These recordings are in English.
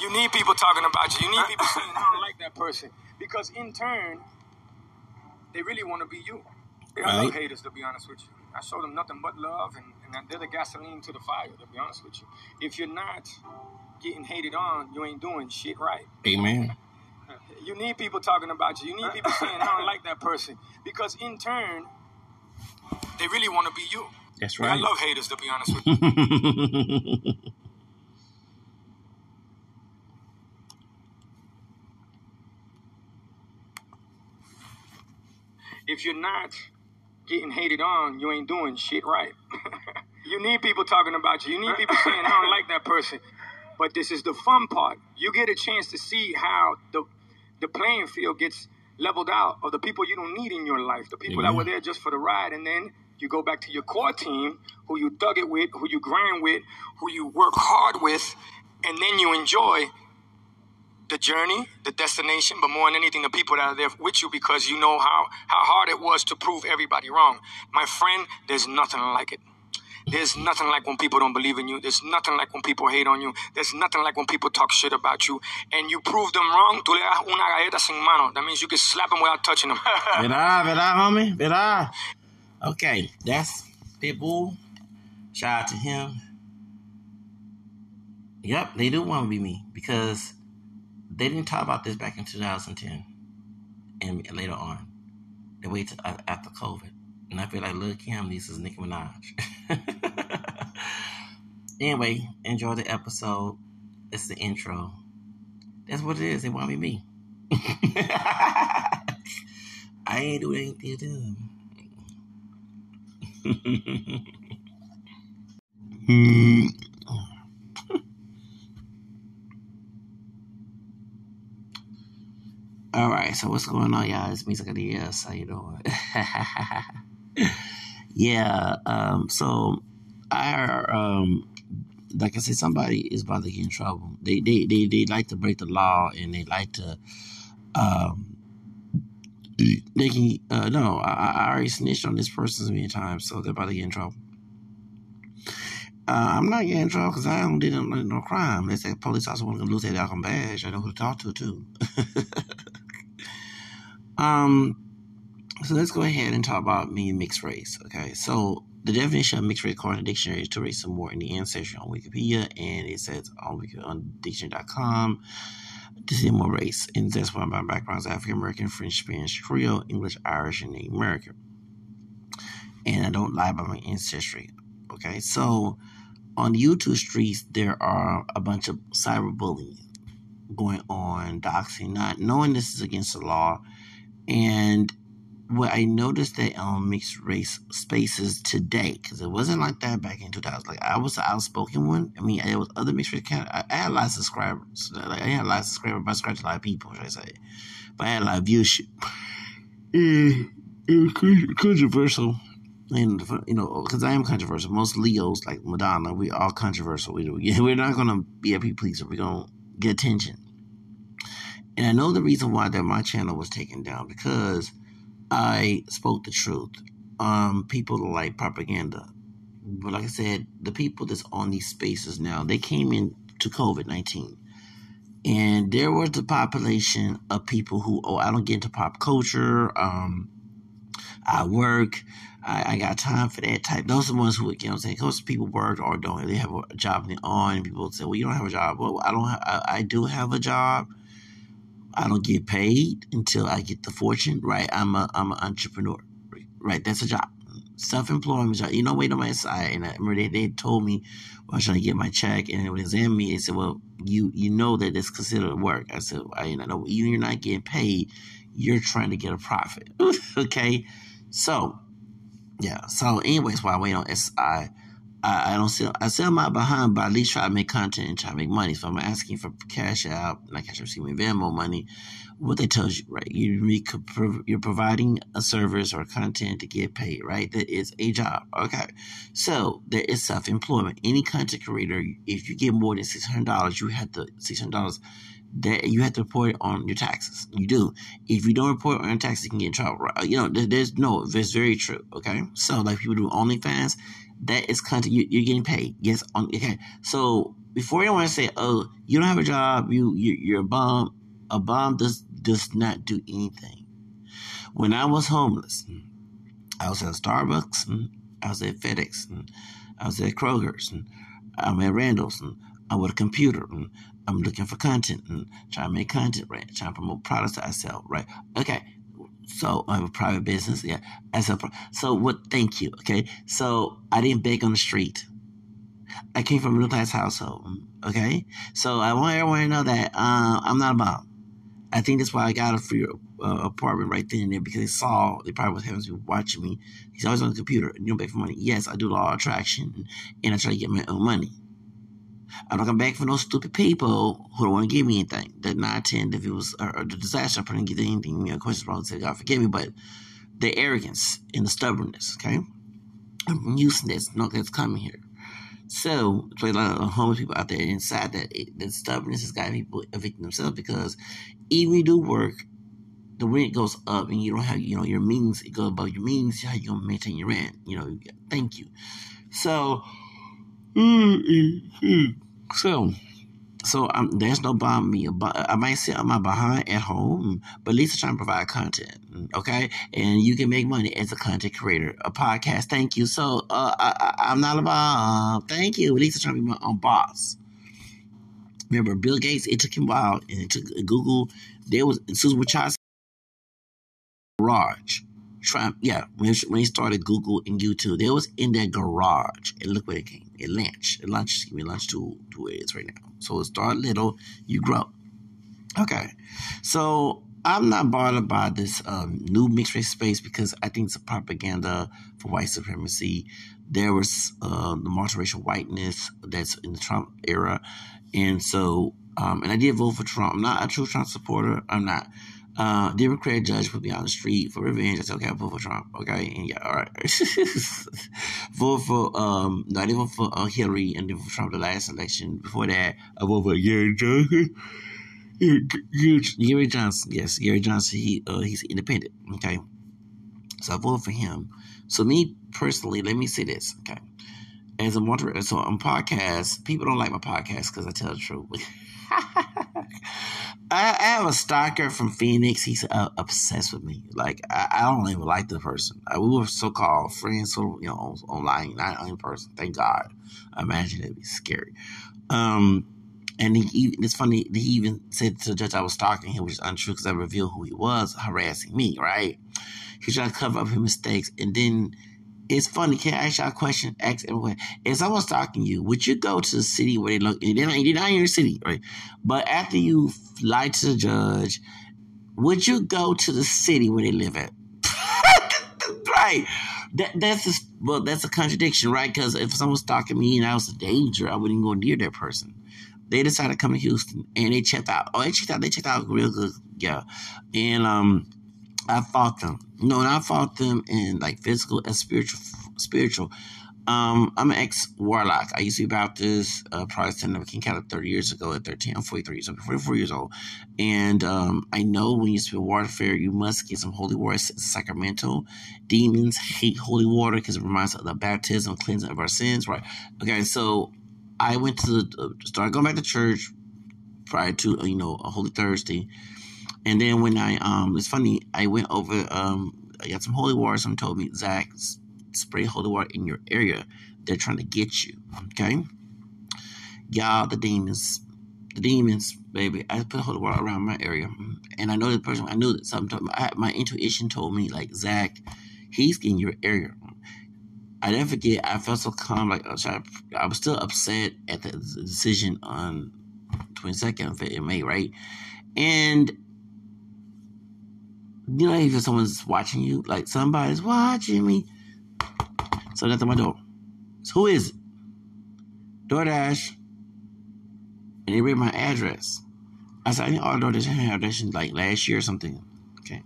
You need people talking about you. You need people saying, I don't like that person. Because in turn, they really want to be you. I love Right. haters, to be honest with you. I show them nothing but love, and, and they're the gasoline to the fire, to be honest with you. If you're not getting hated on, you ain't doing shit right. Amen. You need people talking about you. You need people saying, I don't like that person. Because in turn, they really want to be you. That's right. I love haters, to be honest with you. if you're not getting hated on, you ain't doing shit right. you need people talking about you. You need people saying, I don't like that person. But this is the fun part. You get a chance to see how the the playing field gets leveled out of the people you don't need in your life, the people that were there just for the ride, and then you go back to your core team, who you dug it with, who you grind with, who you work hard with, and then you enjoy the journey, the destination, but more than anything, the people that are there with you because you know how, how hard it was to prove everybody wrong. My friend, there's nothing like it. There's nothing like when people don't believe in you. There's nothing like when people hate on you. There's nothing like when people talk shit about you. And you prove them wrong, tú le das una galleta sin mano. That means you can slap them without touching them. Homie. Okay, that's Pitbull. Shout out to him. Yep, they do want to be me because they didn't talk about this back in 2010 and later on. They waited after COVID. And I feel like Lil Kim needs his Nicki Minaj. anyway, enjoy the episode. It's the intro. That's what it is. They want me me. I ain't doing anything to them. All right, so what's going on, y'all? It's Music of the you doing? yeah, um, so I um, like I said, somebody is about to get in trouble. They they they, they like to break the law and they like to um, they can uh, no, I, I already snitched on this person many times, so they're about to get in trouble. Uh, I'm not getting in trouble because I don't did no, no crime. They say police officer want to lose their outcome badge. I know who to talk to too. um, so let's go ahead and talk about me and mixed race. Okay, so the definition of mixed race according to dictionary is or more in the ancestry on Wikipedia, and it says on, on dictionary.com. This is more race, and that's why my background is African American, French, Spanish, Creole, English, Irish, and Native American. And I don't lie about my ancestry. Okay, so on YouTube streets, there are a bunch of cyberbullying going on, doxing, not knowing this is against the law. And what I noticed that on mixed race spaces today, because it wasn't like that back in 2000. Like I was the outspoken one. I mean, there was other mixed race. Kind I, I had a lot of subscribers. Like I had a lot of subscribers, but I subscribed to a lot of people, should I say? But I had a lot of viewership. And it was controversial. And you know, because I am controversial. Most Leos, like Madonna, we are controversial. We, we're not gonna be a people pleaser. We're gonna get attention. And I know the reason why that my channel was taken down because I spoke the truth. Um, people like propaganda, but like I said, the people that's on these spaces now, they came in to COVID nineteen, and there was the population of people who, oh, I don't get into pop culture. Um, I work. I, I got time for that type. Those are the ones who, you know, I'm saying, because people work or don't. They have a job and on. People say, well, you don't have a job. Well, I don't. Have, I, I do have a job. I don't get paid until I get the fortune. Right? I'm a I'm an entrepreneur. Right? That's a job. Self employment job. You know, wait on my side. And I remember they, they told me I was trying to get my check and when they examined me, they said, well, you you know that it's considered work. I said, I you know you're not getting paid. You're trying to get a profit. okay, so yeah. So, anyways, while I wait on SI, I, I don't sell. I sell my behind, but at least try to make content and try to make money. So I'm asking for cash out, not cash out, excuse me, Venmo money. What they tell you, right? You you're providing a service or content to get paid, right? That is a job. Okay. So there is self employment. Any content creator, if you get more than six hundred dollars, you have to six hundred dollars. That you have to report on your taxes. You do. If you don't report on your taxes, you can get in trouble. Right? You know, there's no. It's very true. Okay. So like people do OnlyFans, that is content you, you're getting paid. Yes. Um, okay. So before you want to say, "Oh, you don't have a job, you, you you're a bum," a bum does does not do anything. When I was homeless, mm. I was at Starbucks, and I was at FedEx, and I was at Kroger's, and I'm at Randall's, and I'm with a computer, and I'm looking for content and trying to make content, right? Trying to promote products that I sell, right? Okay. So I have a private business, yeah. As a so what? Thank you. Okay. So I didn't beg on the street. I came from a middle class household. Okay. So I want everyone to know that uh, I'm not a bum. I think that's why I got a free uh, apartment right then and there because they saw they probably was having people watching me. He's always on the computer and you don't beg for money. Yes, I do law attraction and I try to get my own money. I'm not gonna beg for no stupid people who don't want to give me anything. That nine ten, if it was a, a disaster, I probably didn't get anything. You know, questions wrong. Say God forgive me, but the arrogance and the stubbornness. Okay, I'm using this. No, that's coming here. So, there's a lot of homeless people out there inside that it, stubbornness has got people evicting themselves because even you do work, the rent goes up and you don't have, you know, your means, it goes above your means, how you to maintain your rent? You know, thank you. So, mm, mm, mm. So, so um, there's no bomb me. I might sit on my behind at home, but at least I'm trying to provide content, okay? And you can make money as a content creator, a podcast. Thank you. So uh, I, am not a bomb. Thank you. At least I'm trying to be my own boss. Remember, Bill Gates, it took him a while, and it took Google. There was Susan Wojcicki garage. Try, yeah, when, when he started Google and YouTube, they was in that garage, and look where it came. It launched. It launched. Excuse me, launched to to where it is right now. So start little, you grow. Okay, so I'm not bothered by this um, new mixed race space because I think it's a propaganda for white supremacy. There was uh, the multiracial whiteness that's in the Trump era, and so um, and I did vote for Trump. I'm not a true Trump supporter. I'm not. Uh, Democrat judge put me on the street for revenge. I said, okay, I vote for Trump. Okay, and yeah, all right. vote for um, not even for uh, Hillary and then for Trump the last election. Before that, I voted for Gary Johnson. Gary Johnson, yes, Gary Johnson. He uh, he's independent. Okay, so I voted for him. So me personally, let me say this. Okay, as a moderator, so on podcast, people don't like my podcast because I tell the truth. I, I, have a stalker from Phoenix. He's uh, obsessed with me. Like I, I, don't even like the person. Uh, we were so called friends, so you know, online, not in person. Thank God. I imagine it'd be scary. Um, and he, it's funny. He even said to the judge I was stalking him, which is untrue because I revealed who he was, harassing me. Right? He tried to cover up his mistakes, and then it's funny. Can I ask y'all a question? Ask everyone. If someone's stalking you, would you go to the city where they look? They're not, they're not in your city, right? But after you lie to the judge, would you go to the city where they live at? right. That that's a, well, that's a contradiction, right? Because if someone's stalking me and I was a danger, I wouldn't go near that person. They decided to come to Houston and they checked out. Oh, they checked out. They checked out real good, yeah. And um, I fought them. No, and I fought them in like physical and spiritual. Spiritual. Um, I'm an ex warlock. I used to be Baptist, uh, Protestant of King Catholic 30 years ago at 13. I'm 43 years old, 44 years old. And um, I know when you spend warfare, you must get some holy water. It's sacramental. Demons hate holy water because it reminds of the baptism, cleansing of our sins, right? Okay, so I went to the, uh, started going back to church prior to, you know, a Holy Thursday. And then when I, um, it's funny, I went over, um, I got some holy water. Someone told me, Zach, spray holy water in your area. They're trying to get you. Okay? Y'all, the demons, the demons, baby. I put holy water around my area. And I know the person, I knew that something, I, my intuition told me, like, Zach, he's in your area. I never forget, I felt so calm. Like, I was still upset at the decision on 22nd of May, right? And you know, if someone's watching you, like somebody's watching me. So that's at my door. So who is it? DoorDash. And they read my address. I said, I didn't order DoorDash. I had like last year or something. Okay.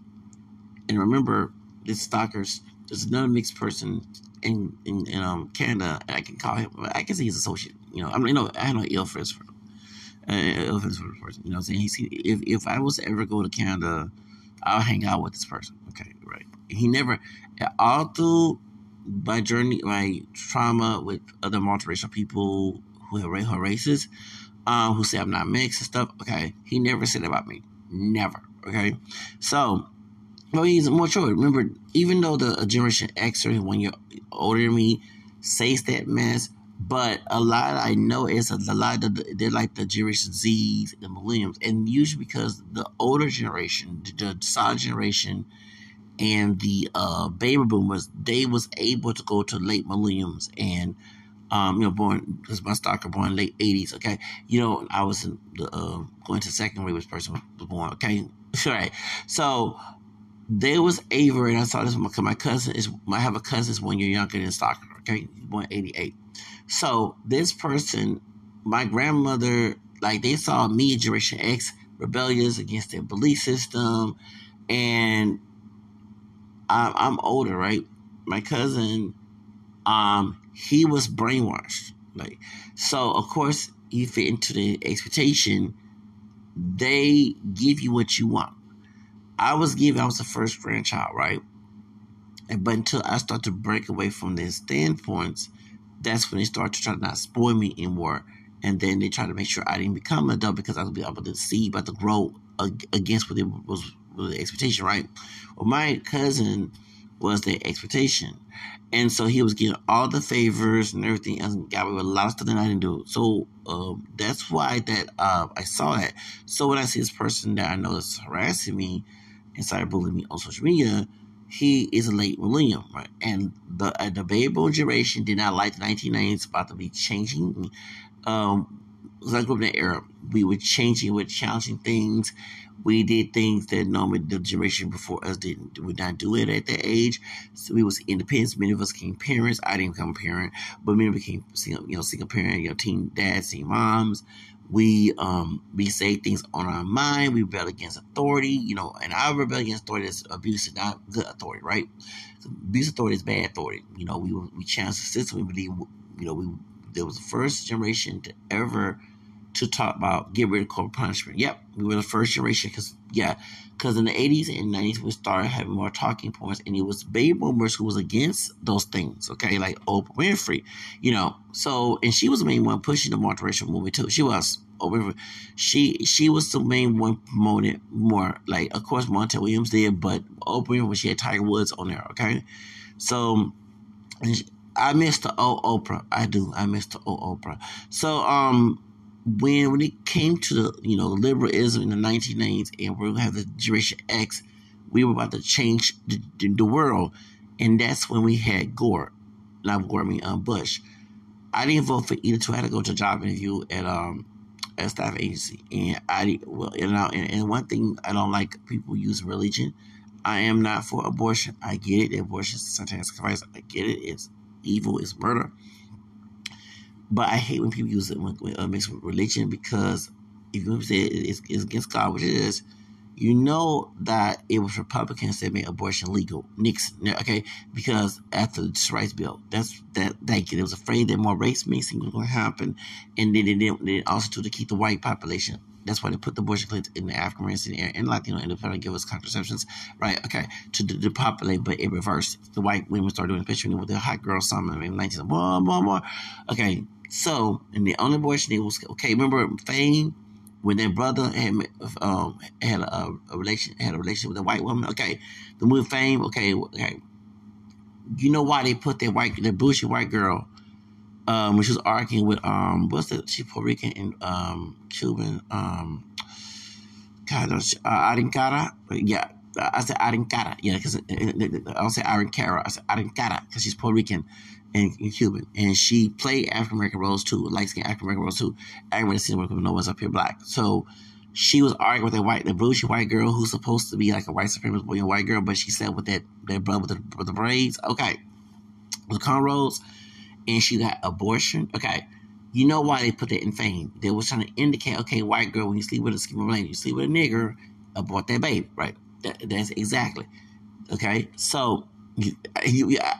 And remember, this stalkers, there's another mixed person in, in, in um Canada. I can call him. I can say he's associate. You know, I mean, you know, I have no ill for this. Uh, ill for this person. You know, what I'm saying he's, if if I was to ever go to Canada I'll hang out with this person. Okay, right. He never, all through my journey, my trauma with other multiracial people who are racist, um, who say I'm not mixed and stuff. Okay, he never said about me, never. Okay, so no, he's more mature. Remember, even though the Generation X or when you're older than me says that mess, but a lot I know is a, lot of the, they're like the Generation Z's, the Millenniums, and usually because the older generation, the, the generation, and the uh, baby boomers, they was able to go to late millenniums and um, you know, born because my stalker born late eighties. Okay, you know, I was in the, uh, going to second grade. This person was born. Okay, right. So they was able, and I saw this. My, my cousin is. I have a cousin is one year younger than stalker. Okay, born eighty eight. So this person, my grandmother, like they saw me, Generation X, rebellious against their belief system, and I'm, I'm older, right? My cousin, um, he was brainwashed, like so. Of course, you fit into the expectation. They give you what you want. I was given. I was the first grandchild, right? But until I start to break away from their standpoints, that's when they start to try to not spoil me anymore. And then they try to make sure I didn't become an adult because I was be able to see, about to grow against what it was, was the expectation, right? Well, my cousin was the expectation. And so he was getting all the favors and everything else and got away with a lot of stuff that I didn't do. So um, that's why that uh, I saw that. So when I see this person that I know is harassing me and started bullying me on social media, he is late millennium, right? And the baby boom generation did not like the 1990s about to be changing. Um, because I grew up in that era, we were changing, were challenging things. We did things that normally the generation before us didn't would not do it at that age. So we was independent. Many of us became parents. I didn't become a parent, but many became single, you know, single parent, you know, teen dads, teen moms. We um we say things on our mind. We rebel against authority, you know, and our rebel against authority is abuse is not good authority, right? So abuse authority is bad authority. You know, we we challenge the system. We believe, you know, we there was the first generation to ever to talk about get rid of corporal punishment. Yep, we were the first generation because yeah, because in the eighties and nineties we started having more talking points, and it was baby boomers who was against those things. Okay, like Oprah Winfrey, you know. So and she was the main one pushing the multiracial movement too. She was Oprah. She she was the main one promoting more. Like of course Montel Williams did, but Oprah when she had Tiger Woods on there. Okay, so. I miss the old Oprah. I do. I miss the old Oprah. So, um, when when it came to the you know liberalism in the 1990s and we're gonna have the generation X, we were about to change the, the world, and that's when we had Gore, not Gore, I mean um, Bush. I didn't vote for either two. I had to go to a job interview at um a staff agency, and I well you know and, and one thing I don't like people use religion. I am not for abortion. I get it. Abortion is sometimes sacrifice. I get it. It's evil. It's murder. But I hate when people use it when, uh, mixed with religion because if you say it's, it's against God, which it is, you know that it was Republicans that made abortion legal. Nixon, okay, because after the rights bill, that's that. Thank you. They was afraid that more race mixing was going to happen, and then they didn't. They also to keep the white population. That's why they put the abortion clinics in the African American area and Latino and to give us contraceptions, right? Okay, to depopulate, but it reversed. The white women started doing picture with the hot girl summer in 19 more, more, more. Okay, so, and the only abortion it was okay. Remember Fame when their brother had um, had a, a, relation had a relationship with a white woman. Okay, the movie Fame. Okay, okay. You know why they put that white that bullshit white girl um, when she was arguing with um what's the She Puerto Rican and um Cuban um God, uh, Irene Cara. Yeah, I said Irene Cara. Yeah, because uh, uh, I don't say Irene Cara. I said Irene Cara because she's Puerto Rican and, and Cuban, and she played African American roles too, light skinned African American roles too. Everybody seen her no one's up here black. So she was arguing with a white, the bullshit white girl who's supposed to be like a white supremacist boy, white girl, but she said with that that brother with the, with the braids, okay, with cornrows, and she got abortion. Okay, you know why they put that in fame? They was trying to indicate, okay, white girl, when you sleep with a skin lady, you sleep with a nigger, abort that baby, right? That, that's exactly okay. So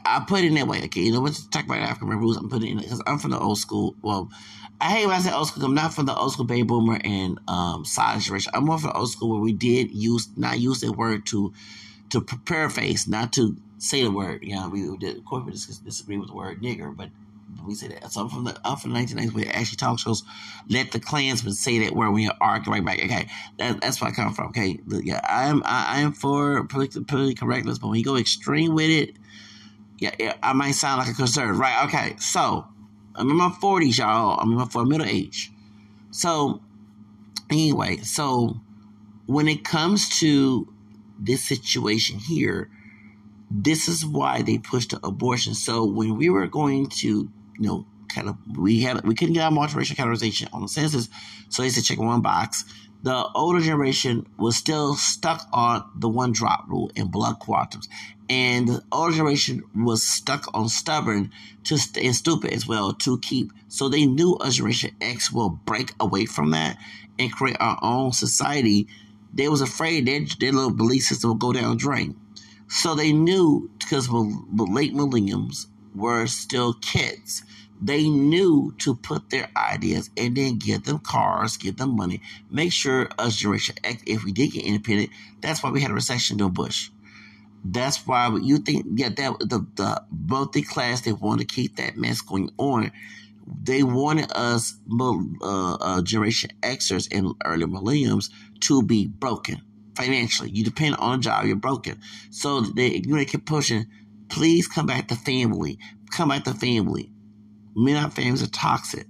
I put it in that way. Okay, you know, let's talk about African rules. I'm putting it in because I'm from the old school. Well, I hate when I say old school. I'm not from the old school baby boomer and um, side generation. I'm more from old school where we did use not use that word to to face, not to say the word. You know, we did corporate disagree with the word nigger, but we say that. So I'm from the I'm from the 1990s where actually talk shows let the Klansmen say that word when you argue right back. Okay, that, that's where I come from. Okay, yeah, I'm I, I am for politically correctness, but when you go extreme with it, yeah, yeah, I might sound like a conservative, right? Okay, so I'm in my 40s, y'all. I'm in my for middle age. So anyway, so when it comes to this situation here this is why they pushed the abortion. So when we were going to, you know, kind of we had we couldn't get our multiracial categorization on the census, so they said check one box. The older generation was still stuck on the one drop rule and blood quantums, and the older generation was stuck on stubborn to st- and stupid as well to keep. So they knew a generation X will break away from that and create our own society. They was afraid their, their little belief system would go down the drain. So they knew because of the late millenniums were still kids. They knew to put their ideas and then give them cars, give them money, make sure us Generation X, if we did get independent, that's why we had a recession during Bush. That's why you think, yeah, that the the wealthy class they want to keep that mess going on. They wanted us, uh, uh, Generation Xers and early millenniums, to be broken financially. You depend on a job, you're broken. So they, you know, they keep pushing, please come back to family. Come back to family. Men our families are toxic.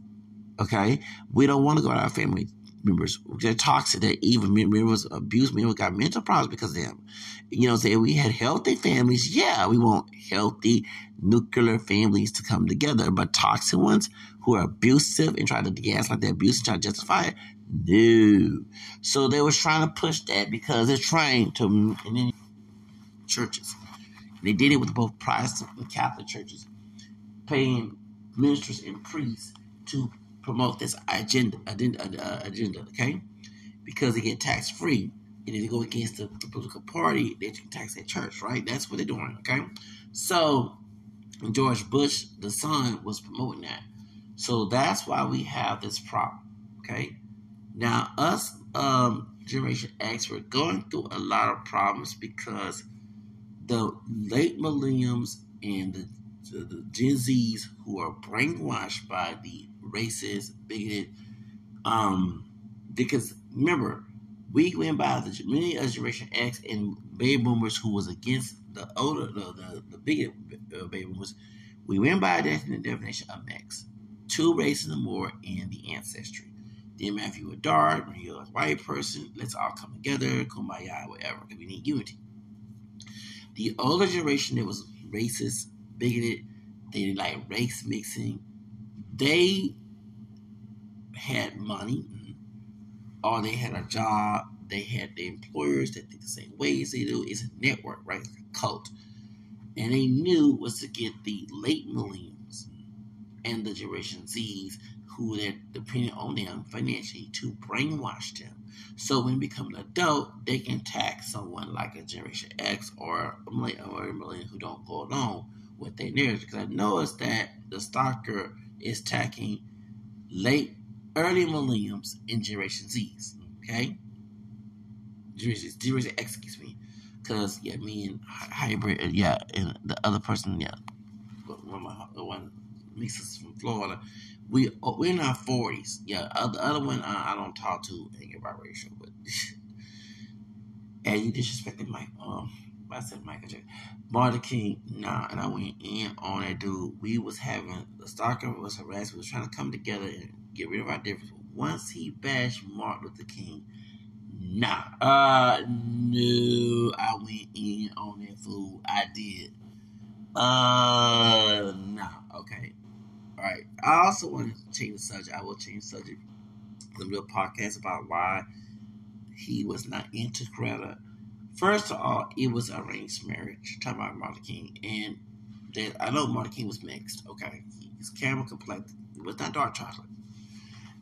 Okay? We don't want to go to our family members. They're toxic. They're even members abuse me. We got mental problems because of them. You know, say we had healthy families. Yeah, we want healthy nuclear families to come together, but toxic ones who are abusive and try to gaslight their abuse and try to justify it. No. So they was trying to push that because they're trying to churches. They did it with both Protestant and Catholic churches, paying ministers and priests to promote this agenda, agenda, uh, agenda okay? Because they get tax free. And if they go against the, the, political party, they can tax their church, right? That's what they're doing, okay? So George Bush, the son, was promoting that. So that's why we have this problem, okay? Now, us, um, Generation X, we're going through a lot of problems because the late millenniums and the, the, the Gen Zs who are brainwashed by the racist, bigoted, um, because remember, we went by the many of Generation X and baby boomers who was against the older, the, the, the uh, baby boomers. We went by the definition of X, two races or more in the ancestry. Then Matthew a dark, when you're a white person, let's all come together, kumbaya, whatever, because we need unity. The older generation that was racist, bigoted, they like race mixing, they had money, or they had a job, they had the employers that think the same way as they do. It's a network, right? It's a cult. And they knew was to get the late millennials and the Generation Zs who they're depending on them financially to brainwash them. So when they become an adult, they can tax someone like a Generation X or a millennial, or a millennial who don't go along with their narrative. Because I noticed that the stalker is attacking late, early millenniums and Generation Zs. Okay, Generation, Generation X, excuse me. Because yeah, me and hybrid, yeah, and the other person, yeah, one, one mixes from Florida we oh, we're in our forties. Yeah, the other one I, I don't talk to and get biracial, but and you disrespected Mike. Um, I said Michael Jackson, Martin King. Nah, and I went in on that dude. We was having the stalker was harassed. We was trying to come together and get rid of our differences. Once he bashed Martin Luther King, nah, uh, no, I went in on that fool. I did. Uh, nah, okay. Right. I also want to change the subject. I will change the subject. The real podcast about why he was not into Coretta. First of all, it was arranged marriage. Talking about Martin King, and that I know Martin King was mixed. Okay, his camera complexion was not dark chocolate.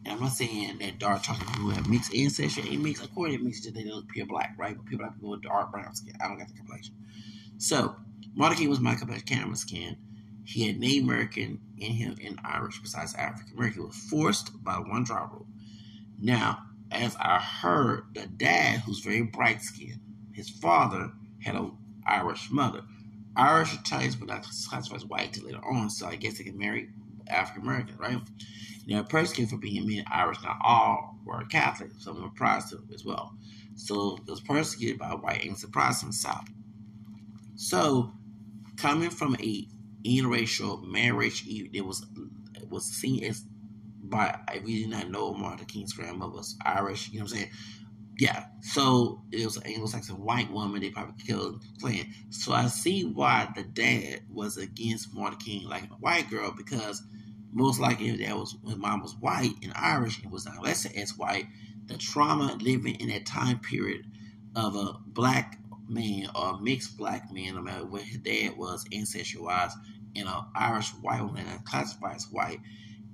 And I'm not saying that dark chocolate who have mixed ancestry ain't mixed. According to mixed, they look pure black, right? But people like people with dark brown skin. I don't got the complexion. So Martin King was my complexion, camera skin. He had Native American in him and Irish besides African American. He was forced by one drop rule. Now, as I heard, the dad, who's very bright skinned, his father had an Irish mother. Irish Italians but not classified as white until later on, so I guess they can marry African Americans, right? They were persecuted for being many Irish. Not all were Catholic. Some were Protestant as well. So it was persecuted by white and Protestants South. So coming from a interracial marriage, it was it was seen as by if you did not know Martin King's grandmother was Irish, you know what I'm saying? Yeah. So it was an Anglo-Saxon white woman they probably killed playing. So I see why the dad was against Martin King like a white girl because most likely if that was when mom was white and Irish and was not lesser as white, the trauma living in that time period of a black man or mixed black man, no matter what his dad was ancestry wise, and an Irish white woman that classified as white,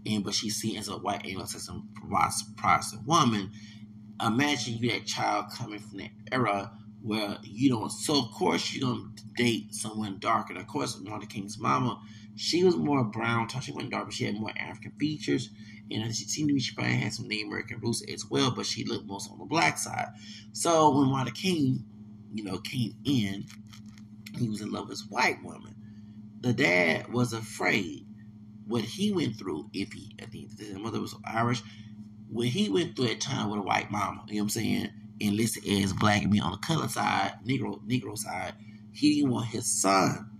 and but she's seen as a white Anglo-Saxon Protestant woman. Imagine you that child coming from that era where you don't. So of course you're gonna date someone darker. And of course, Martin King's mama, she was more brown. She wasn't dark, but she had more African features. And she seemed to be she probably had some Native American roots as well, but she looked most on the black side. So when Martin King, you know, came in, he was in love with this white woman. The dad was afraid what he went through, if he, I think his mother was Irish, when he went through that time with a white mama, you know what I'm saying, and listed as black me on the color side, Negro, Negro side, he didn't want his son.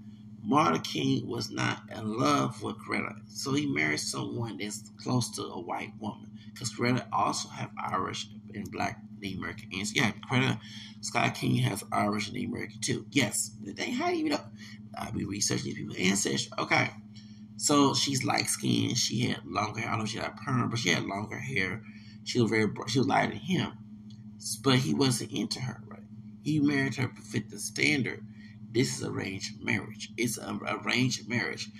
Martin King was not in love with Coretta, so he married someone that's close to a white woman. Because Coretta also have Irish and black Native American ancestry. Yeah, Coretta Scott King has Irish and Native American too. Yes, they how do you know? I be researching these people's ancestry. Okay, so she's light skinned. She had longer hair. I don't know if she had a perm, but she had longer hair. She was very she was lighter than him, but he wasn't into her. Right? He married her to fit the standard. This is arranged marriage. It's an arranged marriage,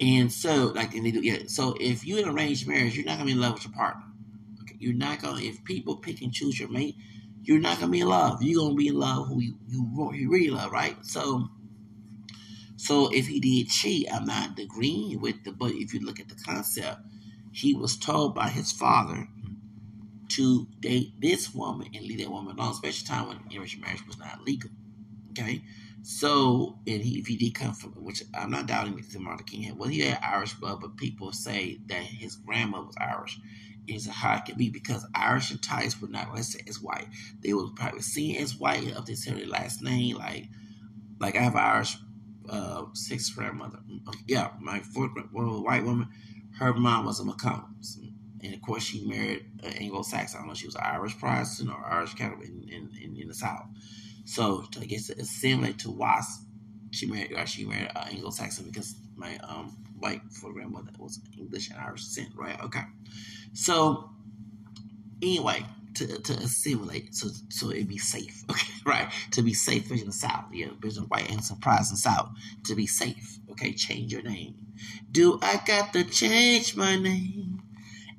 and so like and they do yeah. So if you in arranged marriage, you're not gonna be in love with your partner. You're not gonna if people pick and choose your mate, you're not gonna be in love. You're gonna be in love who you you, really love, right? So so if he did cheat, I'm not agreeing with the, but if you look at the concept, he was told by his father to date this woman and leave that woman alone, especially time when interracial marriage was not legal. Okay, so and he, if he did come from, which I'm not doubting that Martin King had, well, he had Irish blood, but people say that his grandmother was Irish. Is how it can be because Irish and Thais were not listed as white. They were probably seen as white up to their last name. Like, like I have Irish uh, sixth grandmother. Yeah, my fourth well, white woman. Her mom was a McCombs. And of course, she married an Anglo-Saxon. I don't know she was an Irish Protestant or Irish Catholic in, in, in, in the South. So I guess it's similar to Wasp. She married, or she married an Anglo-Saxon because my um, white fourth grandmother was English and Irish descent, right? Okay. So anyway, to, to assimilate so so it'd be safe. Okay, right? To be safe in the South. Yeah, vision white and surprise the South. To be safe. Okay, change your name. Do I got to change my name?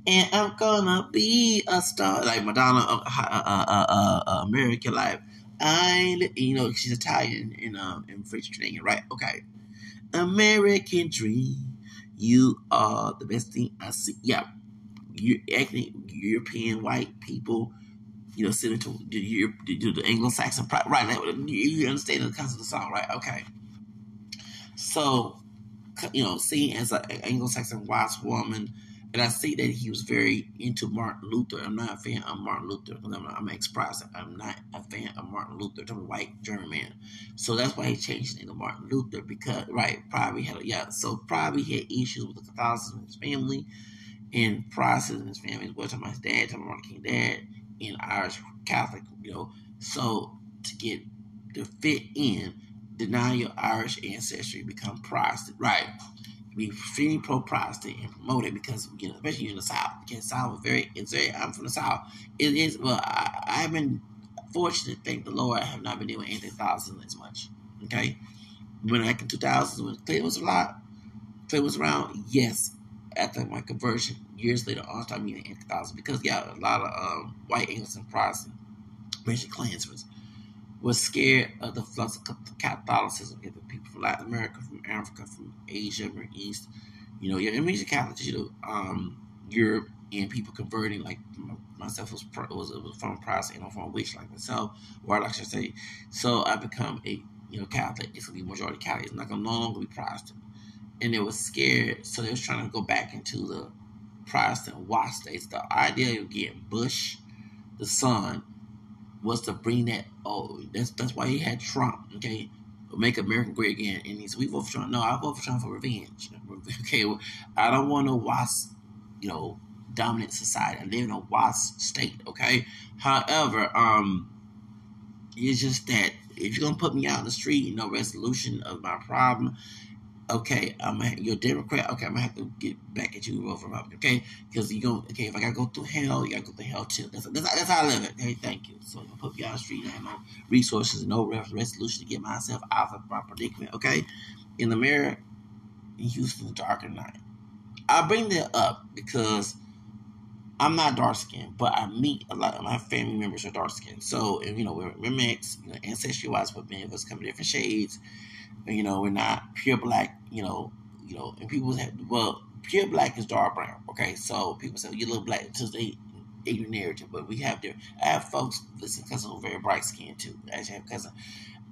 And I'm gonna be a star like Madonna uh, uh, uh, uh, uh, American Life. I, you know, she's Italian and um in French Canadian, right? Okay, American Dream. You are the best thing I see. Yeah, ethnic European white people, you know, similar to the, the, the Anglo-Saxon, right? You understand the concept of the song, right? Okay. So, you know, seeing as an Anglo-Saxon white woman, and I see that he was very into Martin Luther. I'm not a fan of Martin Luther I'm, I'm ex-Protestant. I'm not a fan of Martin Luther. I'm a white German man, so that's why he changed into Martin Luther because right, probably had yeah, so probably had issues with the Catholicism in his family in. We're talking about his dad, talking about King dad, in Irish Catholic, you know. So to get to fit in, deny your Irish ancestry, become Protestant, right? Be feeling pro Protestant and promote it because you know, especially in the South. Because South is very it's very I'm from the South. It is well I, I've been fortunate, thank the Lord, I have not been doing anti Catholicism as much. Okay? When back in 2000 when Clinton was a lot, Clinton was around, yes, after my conversion years later, all started meeting in Catholicism because yeah, a lot of um, white Anglican Protestant Christian Klansmen was scared of the flux of Catholicism. If people from Latin America, from Africa, from Asia, from East, you know, I mean, Catholics, you know, um, Europe, and people converting like myself was was, was from Protestant, you know, from which like myself, or I should say, so I become a you know Catholic. It's gonna be majority Catholic. It's not gonna no longer be Protestant and they were scared, so they was trying to go back into the Protestant watch states. The idea of getting Bush, the son, was to bring that. Oh, that's that's why he had Trump. Okay, make America great again. And he's "We vote for Trump." No, I vote for Trump for revenge. Okay, well, I don't want no WASP, you know, dominant society. I live in a WASP state. Okay, however, um, it's just that if you're gonna put me out in the street, no resolution of my problem, okay, I'm gonna, you're a Democrat. Okay, I'm gonna have to get back at you over Republican. Okay, because you go. Okay, if I gotta go through hell, you gotta go through hell too. That's that's, that's how I live it. Okay, thank you. So I'm put me out the street. I have no resources, no resolution to get myself out of my predicament. Okay, in the mirror, in Houston's darker night. I bring that up because I'm not dark skinned, but I meet a lot of my family members are dark skinned. So, and, you know, we're, we're mixed, you know, ancestry wise, but many of us come in different shades. You know, we're not pure black, you know, you know, and people have, well, pure black is dark brown. Okay. So people say, you look black until they, your narrative, but we have different. I have folks, listen, cousins are very bright skinned too. I actually have cousins.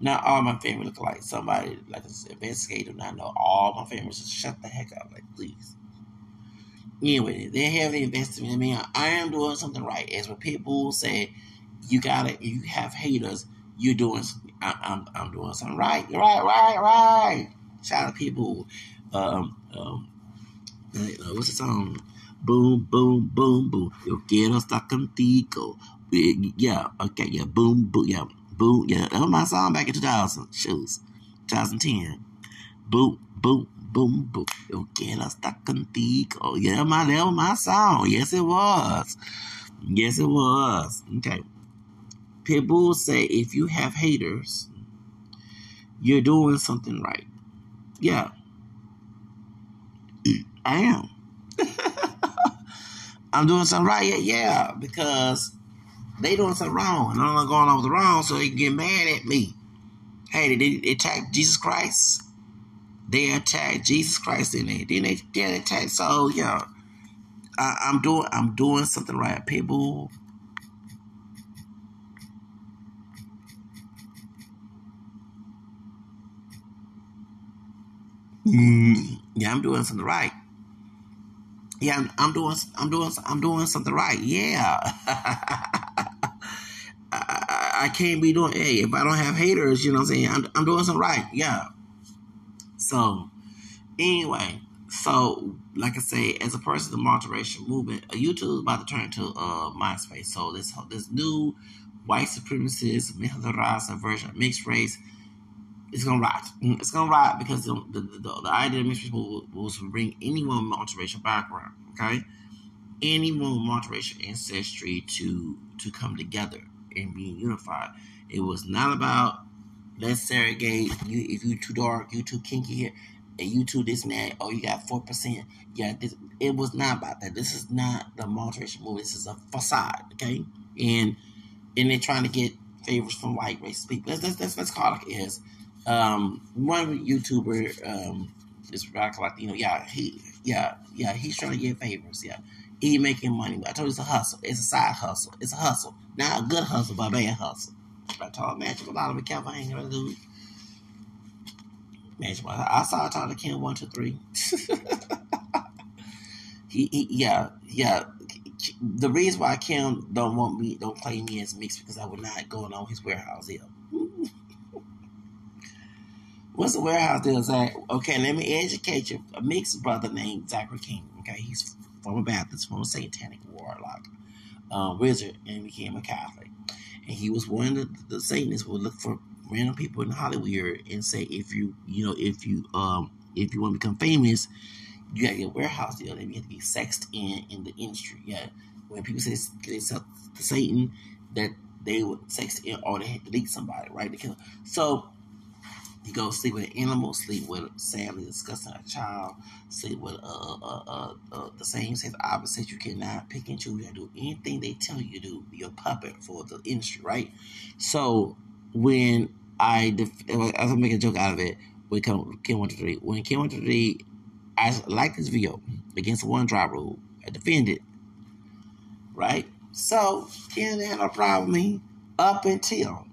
Not all my family look like somebody, like an investigator, and I know all my family just shut the heck up. Like, please Anyway, they have invested in me. I am doing something right. As when people say, you gotta, you have haters, you're doing, I, am I'm, I'm doing something right. Right, right, right. Shout out to people, um, um, uh, what's the song? Boom, boom, boom, boom. Yo quiero estar contigo. Yeah, okay, yeah, boom, boom, yeah, boom, yeah. That was my song back in 2000, shoes, 2010. Boom, boom, boom, boom. Yo quiero estar contigo. Yeah, my, that was my song. Yes, it was. Yes, it was. Okay. People say if you have haters, you're doing something right. Yeah. I am. I'm doing something right. Yeah, yeah, because they doing something wrong. And I'm not going with the wrong, so they can get mad at me. Hey, did they attack Jesus Christ? they attacked Jesus Christ in it. Then they then attack. So yeah, I, am doing I'm doing something right. People. Mm, yeah, I'm doing something right. Yeah, I'm, I'm doing I'm doing I'm doing something right. Yeah. I, can't be doing. Hey, if I don't have haters, you know what I'm saying. I'm, I'm doing something right. Yeah. So, anyway, so like I say, as a person in the multiracial movement, uh, YouTube is about to turn to uh, MySpace. So this this new white supremacist, Mejorasa version of mixed race, it's gonna rot. Mm, it's gonna rot because the the, the, the idea of mixed people was to bring anyone with multiracial background, okay, anyone with multiracial ancestry to to come together and be unified. It was not about let's segregate you if you too dark, you too kinky here, and you too this that, oh you got four percent. Yeah, this, it was not about that. This is not the multiracial movement. This is a facade, okay? And and they're trying to get favors from white race people. Let's let's, let's, let's call it is. Um, one YouTuber um, is radical Latino. Yeah, he yeah yeah he's trying to get favors. Yeah, he making money. But I told you it's a hustle. It's a side hustle. It's a hustle. Not a good hustle, but a bad hustle. I told Magic a lot of I ain't gonna do. Magic, I saw I talk to one two three. he, he, yeah, yeah. The reason why Kim don't want me, don't play me as mixed because I would not go on his warehouse deal. What's the warehouse deal, Zach? Okay, let me educate you. A mixed brother named Zachary King. Okay, he's a Baptist, a satanic warlock, uh, wizard, and became a Catholic and he was one of the, the Satanists would look for random people in Hollywood and say, if you, you know, if you, um, if you want to become famous, you got to get a warehouse deal. Then you have to be sexed in in the industry. Yeah, when people say they sell to Satan, that they would sex in or they had to delete somebody, right? To kill. So you go sleep with an animal, sleep with a sadly disgusting a child, sleep with uh, uh, uh, uh, the same sex opposite. You cannot pick and choose. You do anything they tell you to do. Be a puppet for the industry, right? So when I, def- I was making a joke out of it, when went to three, when went to three, I like this video against the one drop rule. I defended, right? So Kim had no problem with me up until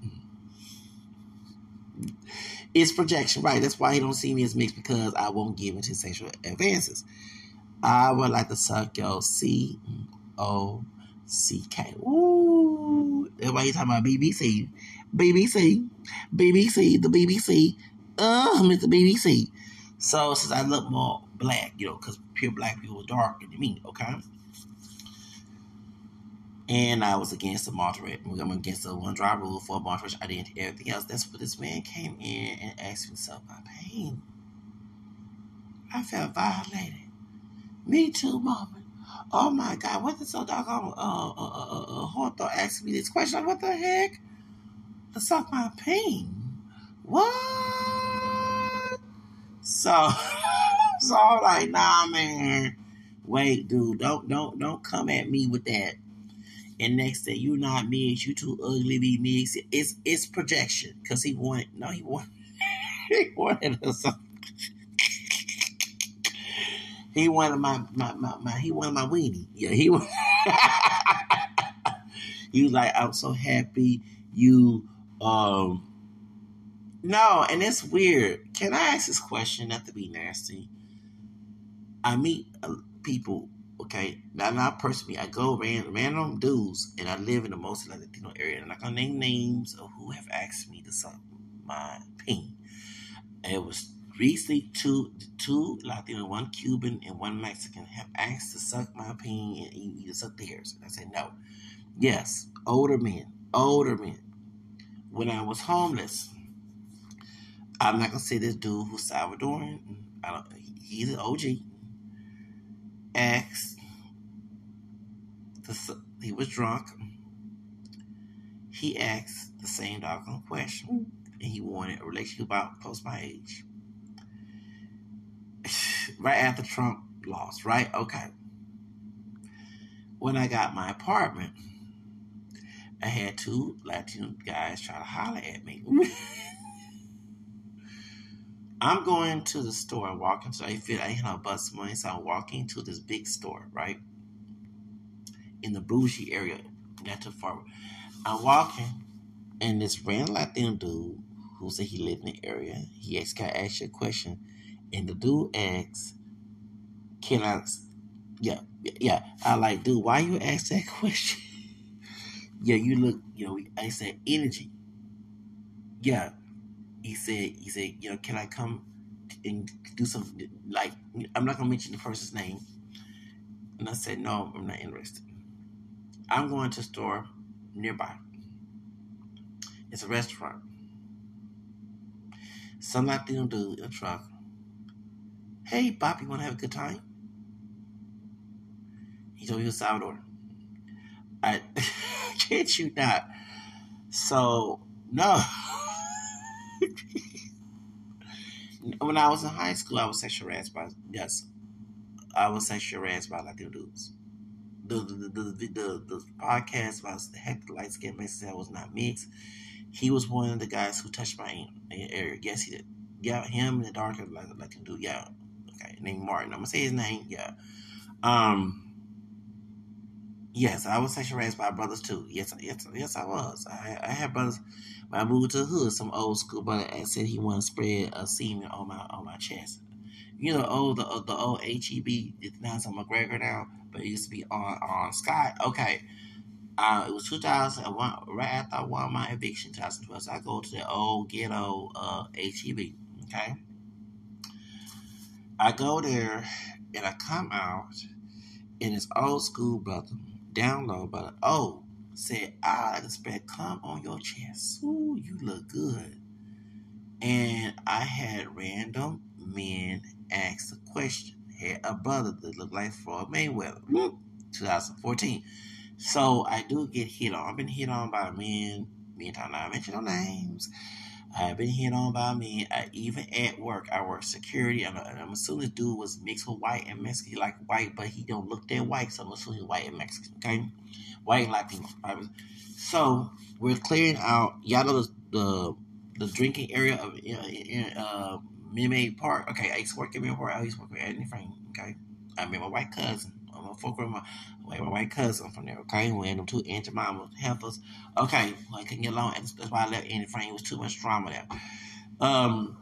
It's projection, right? That's why he don't see me as mixed because I won't give into sexual advances. I would like to suck your C O C K. Ooh, he's talking about BBC, BBC, BBC, the BBC. Uh, Mr. BBC. So since I look more black, you know, because pure black people are darker than me, okay? And I was against the moderate. I'm against the one drive rule for moderation identity, everything else. That's what this man came in and asked himself self my pain. I felt violated. Me too, mama. Oh my God, what is so doggone uh, uh, uh, uh, Hawthorne asking me this question? What the heck? To suck my pain. What? So, so I'm like, nah, man. Wait, dude, don't don't don't come at me with that. And next day, you not mixed, you too ugly be mixed. It's it's projection because he wanted no, he wanted he wanted us. He wanted my, my, my, my he wanted my weenie. Yeah, he was. he was like, I'm so happy you um no, and it's weird. Can I ask this question? Not to be nasty. I meet uh, people, okay, now, not personally. I go ran random dudes, and I live in the most Latino area. and not gonna name names of who have asked me to suck my peen. It was recently two two Latino, one Cuban, and one Mexican have asked to suck my peen and eat, suck theirs. And I said no. Yes, older men, older men. When I was homeless, I'm not gonna say this dude who's Salvadoran. I don't. He's an OG. Asked. The, he was drunk. He asked the same doggone question, and he wanted a relationship about close my age. right after Trump lost, right? Okay. When I got my apartment, I had two Latino guys try to holler at me. I'm going to the store, walking to I feel I ain't no bus money, so I'm walking to this big store, right? In the bougie area, not too far. I'm walking, and this random Latino dude who said he lived in the area, he asked, Can I ask you a question? And the dude asks, Can I yeah, yeah. I like, dude, why you ask that question? yeah, you look, you know, I said energy. Yeah, he said, he said, you know, can I come and do some, like, I'm not going to mention the person's name. And I said, no, I'm not interested. I'm going to a store nearby. It's a restaurant. Some Latino dude in a truck. Hey, Bob, you want to have a good time? He told me he was Salvador. I can't you not. So no. when I was in high school, I was sexually harassed by yes, I was sexually harassed by Latino dudes. The the the, the, the, the podcast about the heck the light skin message that was not mixed. He was one of the guys who touched my area. Yes, he did. Yeah, him and the darker Latino dude. Yeah, okay, named Martin. I'm gonna say his name. Yeah. Um. Yes, I was sexually harassed by brothers too. Yes, yes, yes, I was. I, I had brothers. When I moved to the hood, some old school brother said he wanted to spread a semen on my on my chest. You know, old the the old HEB. It's now on McGregor now, but it used to be on on Sky. Okay, uh, it was 2001, right after I won my eviction, 2012. So I go to the old ghetto uh, HEB. Okay, I go there and I come out, and it's old school brother download, but oh, said, I spread cum on your chest. Ooh, you look good. And I had random men ask the question. Had a brother that looked like Floyd Mayweather. 2014. So I do get hit on. I've been hit on by men. Me and I mention no names. I've been hit on by men. I, even at work, I work security. And I'm assuming this dude was mixed with white and Mexican. He like white, but he don't look that white. So I'm assuming he's white and Mexican. Okay, white and Latino. So we're clearing out. Y'all know the the, the drinking area of uh, Minute Park. Okay, I used to work at Park. I used to work at Andy Frain. Okay, I met my white cousin. I'm a fuck with my, my white cousin from there. Okay, we had them two Aunt Jemima heifers. Okay, well, I couldn't get along. That's why I left Andy Frain. It was too much drama there. Um,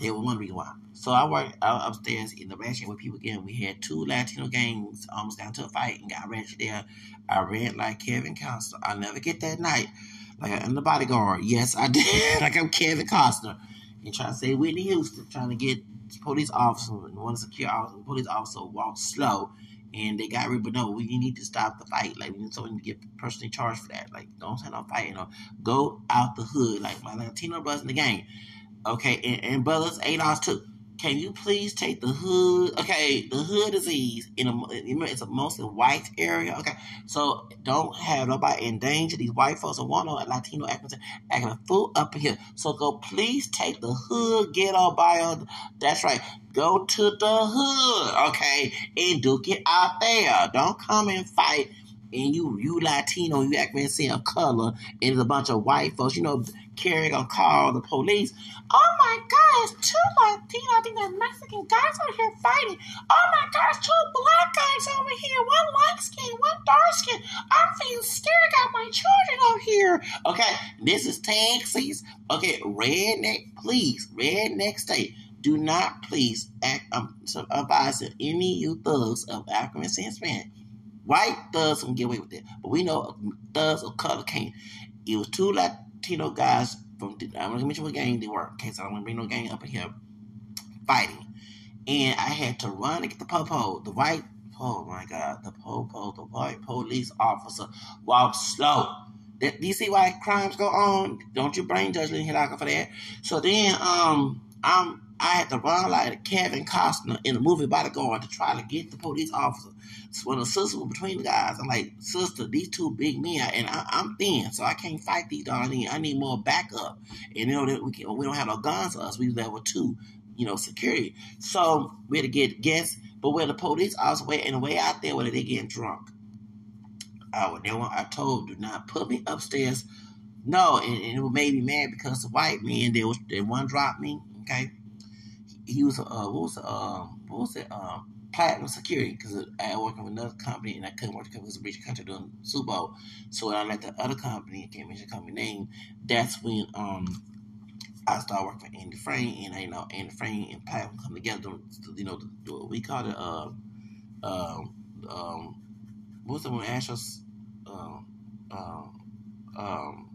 there was one reason why. So I worked upstairs in the ranch with people again. We had two Latino gangs almost got into a fight and got wrenched there. I ran like Kevin Costner. I'll never get that night. Like I'm the bodyguard. Yes, I did. like I'm Kevin Costner. And trying to say Whitney Houston, trying to get police officer and one secure officer, police officer walk slow and they got rid. But no, we need to stop the fight. Like we need someone to get personally charged for that. Like don't have no fighting. Or go out the hood. Like my Latino brothers in the game. Okay, and, and brothers, hours too. Can you please take the hood? Okay, the hood disease in a it's a mostly white area. Okay, so don't have nobody endanger these white folks or one no Latino acting acting a fool up here. So go please take the hood get ghetto bio. That's right. Go to the hood, okay, and do get out there. Don't come and fight and you you Latino, you act a color, and there's a bunch of white folks, you know, carrying a car, the police. Oh my God, two Latino, I think they're Mexican guys over here fighting. Oh my God, two black guys over here, one light skin, one dark skin. I'm feeling scared. I got my children over here. Okay, this is Texas. Okay, redneck, please, redneck state. Do not please act um, advise any you thugs of African descent White thugs can get away with it, but we know thugs of color can't. It was two Latino guys from I'm gonna mention what gang they were. Okay, so I'm gonna bring no gang up in here fighting, and I had to run to get the popo. The white, oh my god, the popo, the white police officer walked slow. Do you see why crimes go on? Don't you brain judge Lynn Hilaka for that? So then, um, I'm I had to run like Kevin Costner in the movie Bodyguard to try to get the police officer. So when the sister was between the guys, I'm like, sister, these two big men, and I, am thin, so I can't fight these dogs. I need, I need more backup. And you know we, can, we don't have no guns for us. We level two, you know, security. So we had to get guests, but where the police officer went and the way out there, where they getting drunk. I, they want, I told, do not put me upstairs. No, and, and it made me mad because the white men, they was they one drop me, okay he was uh what was uh what was it um platinum security because I working with another company and I couldn't work because it was a breach country doing Super Bowl. So when I let the other company, I can't mention the company name, that's when um I started working with Andy Frain and I you know Andy Frain and Platinum come together. You know, we call it uh um um what's the one Ashes um um um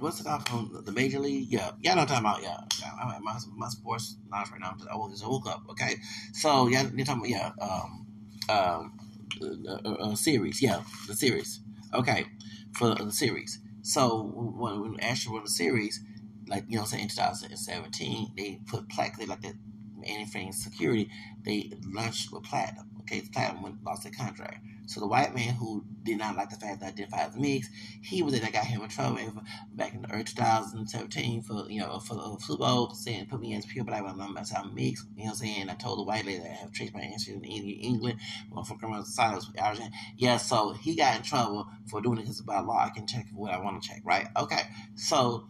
what's it called from the major league? Yeah, y'all know I'm talking about. Yeah, I'm at my, my sports knowledge right now. I was just woke up. Okay, so yeah, you're talking about yeah, um, um, uh, uh, uh, series. Yeah, the series. Okay, for the series. So when, when Astro won the series, like you know, say in 2017, they put plaque like that. Anything security, they launched with platinum. Okay, platinum lost their contract. So the white man who did not like the fact that I identified as mixed, he was that got him in trouble back in the early 2017 for you know for the Bowl saying put me in as pure black, but I'm, I'm mixed. You know what I'm saying? I told the white lady that I have traced my ancestry in England, silence, Yeah, so he got in trouble for doing it because by law I can check what I want to check, right? Okay, so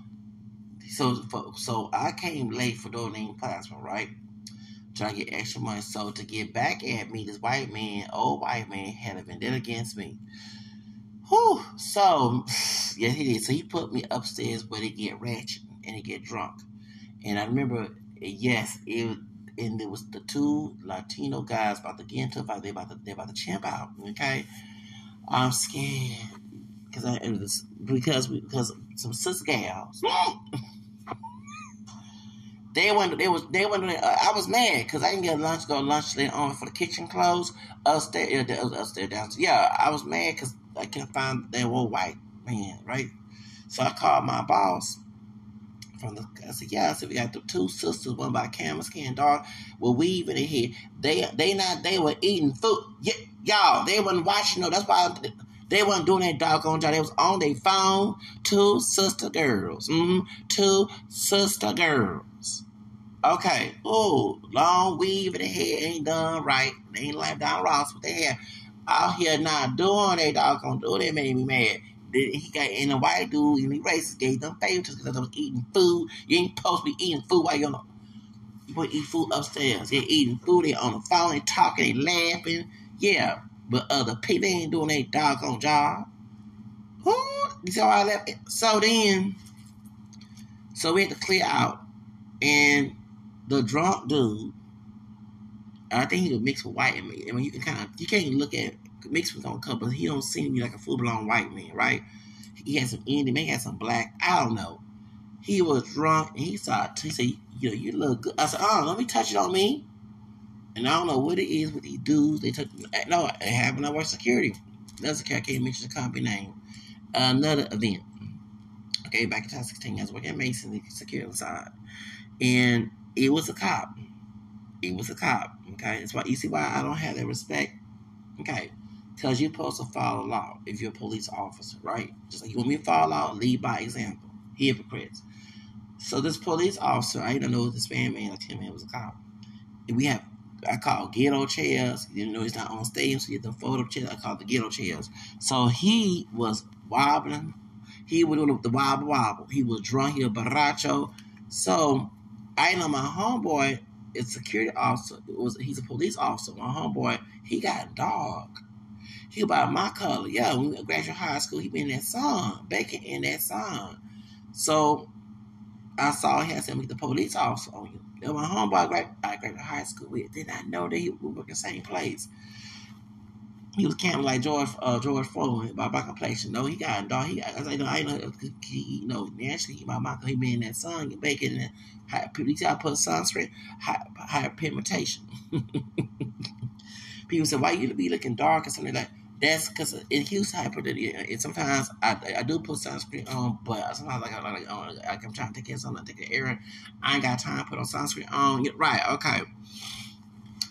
so so I came late for donating plasma, right? Trying to get extra money. So to get back at me, this white man, old white man, had a vendetta against me. Whew. So, yes, he did. So he put me upstairs where they get ratchet and they get drunk. And I remember, yes, it and there was the two Latino guys about to get into a fight. They about to they about to champ out. Okay, I'm scared because I because we, because some sis gals They went. They was. They went. Uh, I was mad because I didn't get lunch. Go lunch later on for the kitchen closed upstairs. Uh, upstairs, downstairs. Yeah, I was mad because I couldn't find that old white man. Right. So I called my boss from the. I said, "Yeah." I said, "We got the two sisters, one by Cameron Skin Dog, were weaving in here. They they not. They were eating food. Y'all. They wasn't watching. No, that's why." They wasn't doing that doggone job. They was on their phone. Two sister girls. Mm-hmm. Two sister girls. Okay. Oh, long weave in the hair ain't done right. They ain't like Don Ross with the hair. Out here not doing they doggone do. They made me mad. He got in a white dude and the racist gave them favors because I was eating food. You ain't supposed to be eating food while you're on the you to eat food upstairs. They're eating food, they on the phone, they talking, they laughing. Yeah. But other people ain't doing their doggone job. Who? How I left it? So then So we had to clear out. And the drunk dude, I think he was mixed with white. I mean, you can kind of, you can't look at mixed with on couple. He don't seem to be like a full blown white man, right? He had some Indian, maybe had some black. I don't know. He was drunk and he saw. He said, "You know, you look good." I said, "Oh, let me touch it on me." And I don't know what it is with these dudes. They took no, it happened at work security. Another security, I can't mention the company name. Another event. Okay, back in 2016, I was working at Mason, the security side. And it was a cop. It was a cop. Okay, that's why you see why I don't have that respect. Okay, because you're supposed to follow law if you're a police officer, right? Just like you want me to follow law, lead by example. Hypocrites. So this police officer, I didn't know this man, man, or ten man was a cop. And we have I call ghetto chairs. You know, he's not on stage, so you have to fold up chairs. I call the ghetto chairs. So he was wobbling. He was doing the wobble wobble. He was drunk. He was borracho. So I know my homeboy is security officer. Was he's a police officer. My homeboy, he got a dog. He about my color. Yeah, when we graduated high school, he been in that song, Bacon in that song. So I saw him say, the police officer on you. Then my homeboy I graduated high school with. Did not know that he would work in the same place. He was of like George uh, George Floyd by my complexion. No, he got a dog. He got, I like, no, I know. He, you know, naturally, he, my Michael, he made that song and bacon and you got to put sunscreen, high, high pigmentation. People say, why you be looking dark or something like that's because in Houston, hyperthermia, and sometimes I, I do put sunscreen on, but sometimes like, I, like, like I'm trying to take care of something, take an errand. I ain't got time to put on sunscreen on. Right, okay.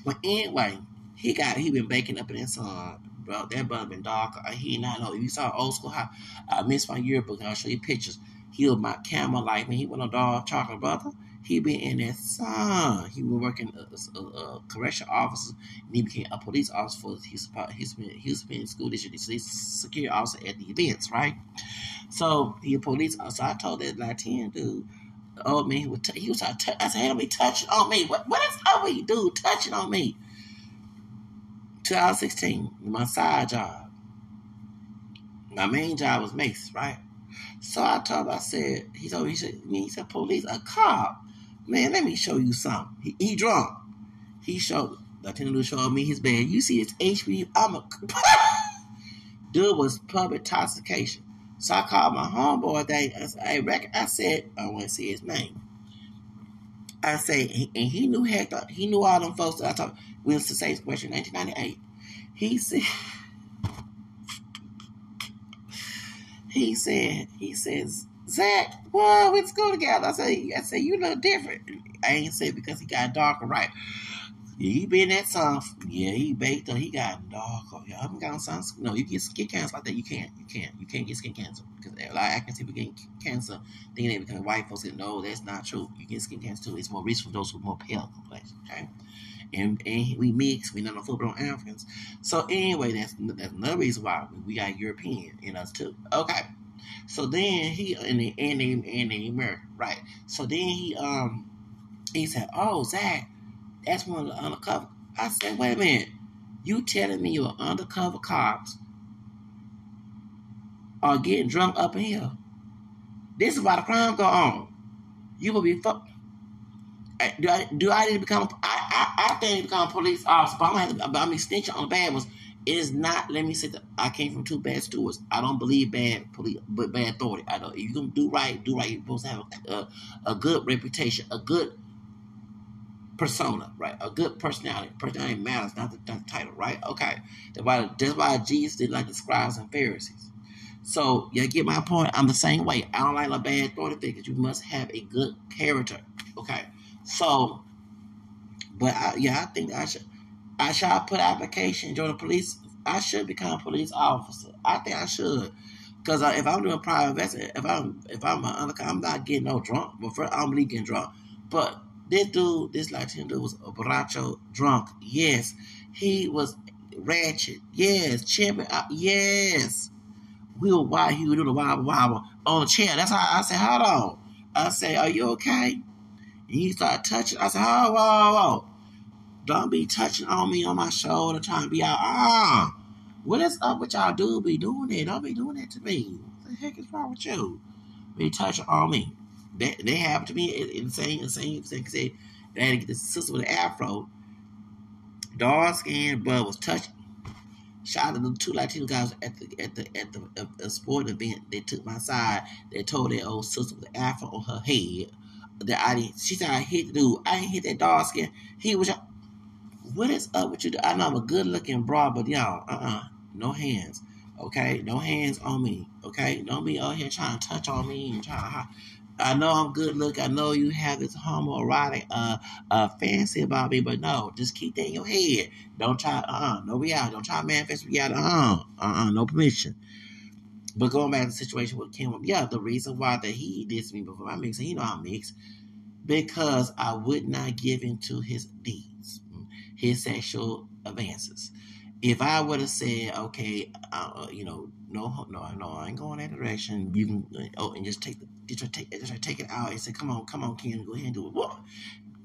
But anyway, he got he been baking up in uh, that sun, bro. That brother been dark. Uh, he not know. If you saw old school, how uh, I missed my yearbook. I'll show you pictures. He was my camera light when he went on dog chocolate brother. He been in that sun. He been working as a, a, a correctional officer, and he became a police officer for his he's been in school district. So he's security officer at the events, right? So he a police officer. I told that Latin dude, oh man, he was t- he was to. I said, "Hey, me touching on me. What what is up with you, dude? Touching on me." 2016, my side job. My main job was Mace, right? So I told him, I said, he told me, he said, he said, police, a cop. Man, let me show you something. He, he drunk. He showed, Lieutenant showed me his bed. You see this HB, I'm a, dude was public intoxication. So I called my homeboy that I hey, I said, I want to see his name. I said, and he knew Hector, uh, he knew all them folks that I talked, we was the same question, 1998. He said, he said, he says, Zach, well, we go together. I said, I said, you look different. I ain't say because he got darker, right? He been that soft. Yeah, he baked or he got darker. Yeah, I haven't got some. No, you get skin cancer like that. You can't. You can't. You can't get skin cancer because a lot of active people getting cancer thinking they become white folks. No, that's not true. You get skin cancer too. It's more risk for those with more pale complexion. Okay. And, and we mix, we not no full blown Africans. So anyway, that's that's another reason why we got European in us too. Okay. So then he and the and the, and the American, right? So then he um he said, "Oh, Zach, that's one of the undercover." I said, "Wait a minute, you telling me your undercover cops are getting drunk up in here? This is why the crime go on. You will be fuck." Do I, do I need to become? I, I, think become a police officer, but I'm gonna have to. I'm extension on the bad ones is not. Let me say that I came from two bad stewards. I don't believe bad police, but bad authority. I know if you can do right, do right. You're supposed to have a, a, good reputation, a good persona, right? A good personality. Personality matters, not the, not the title, right? Okay. That's why that's why Jesus did like the scribes and Pharisees. So you get my point. I'm the same way. I don't like a bad authority figures. You must have a good character. Okay. So, but I, yeah, I think I should. I should put application join the police. I should become a police officer. I think I should, because if I'm doing private investing, if I'm if I'm an undercover, I'm not getting no drunk. But first, I'm really getting drunk. But this dude, this Latino dude, was a borracho drunk. Yes, he was ratchet. Yes, champion. Uh, yes, we were why he would do the wobble wobble on the chair. That's how I said, hold on. I say, are you okay? And he started touching. I said, oh, whoa, whoa. Don't be touching on me on my shoulder trying to be out. Ah, what is up with y'all do be doing it? Don't be doing that to me. What the heck is wrong with you? Be touching on me. They, they happened to me in the same, same, same, say they had to get the sister with the afro. Dark skin, but was touching. Shot at the two Latino guys at the at the at the sport event. They took my side. They told their old sister with the afro on her head that I didn't. She said I hit the dude. I didn't hit that dark skin. He was. What is up with you? I know I'm a good looking bra, but y'all, uh uh no hands. Okay, no hands on me. Okay, don't be out here trying to touch on me and trying to. I know I'm good look. I know you have this homoerotic uh uh fancy about me, but no, just keep that in your head. Don't try uh no reality. Don't try to manifest reality. Uh uh no permission. But going back to the situation with Kim, yeah, the reason why that he did to me before I mix, he know I mix, because I would not give into his deeds, his sexual advances. If I would have said, okay, uh, you know, no, no, no, I ain't going that direction. You can, oh, and just take the just take, just take it out and say, come on, come on, Ken, go ahead and do it. Whoa.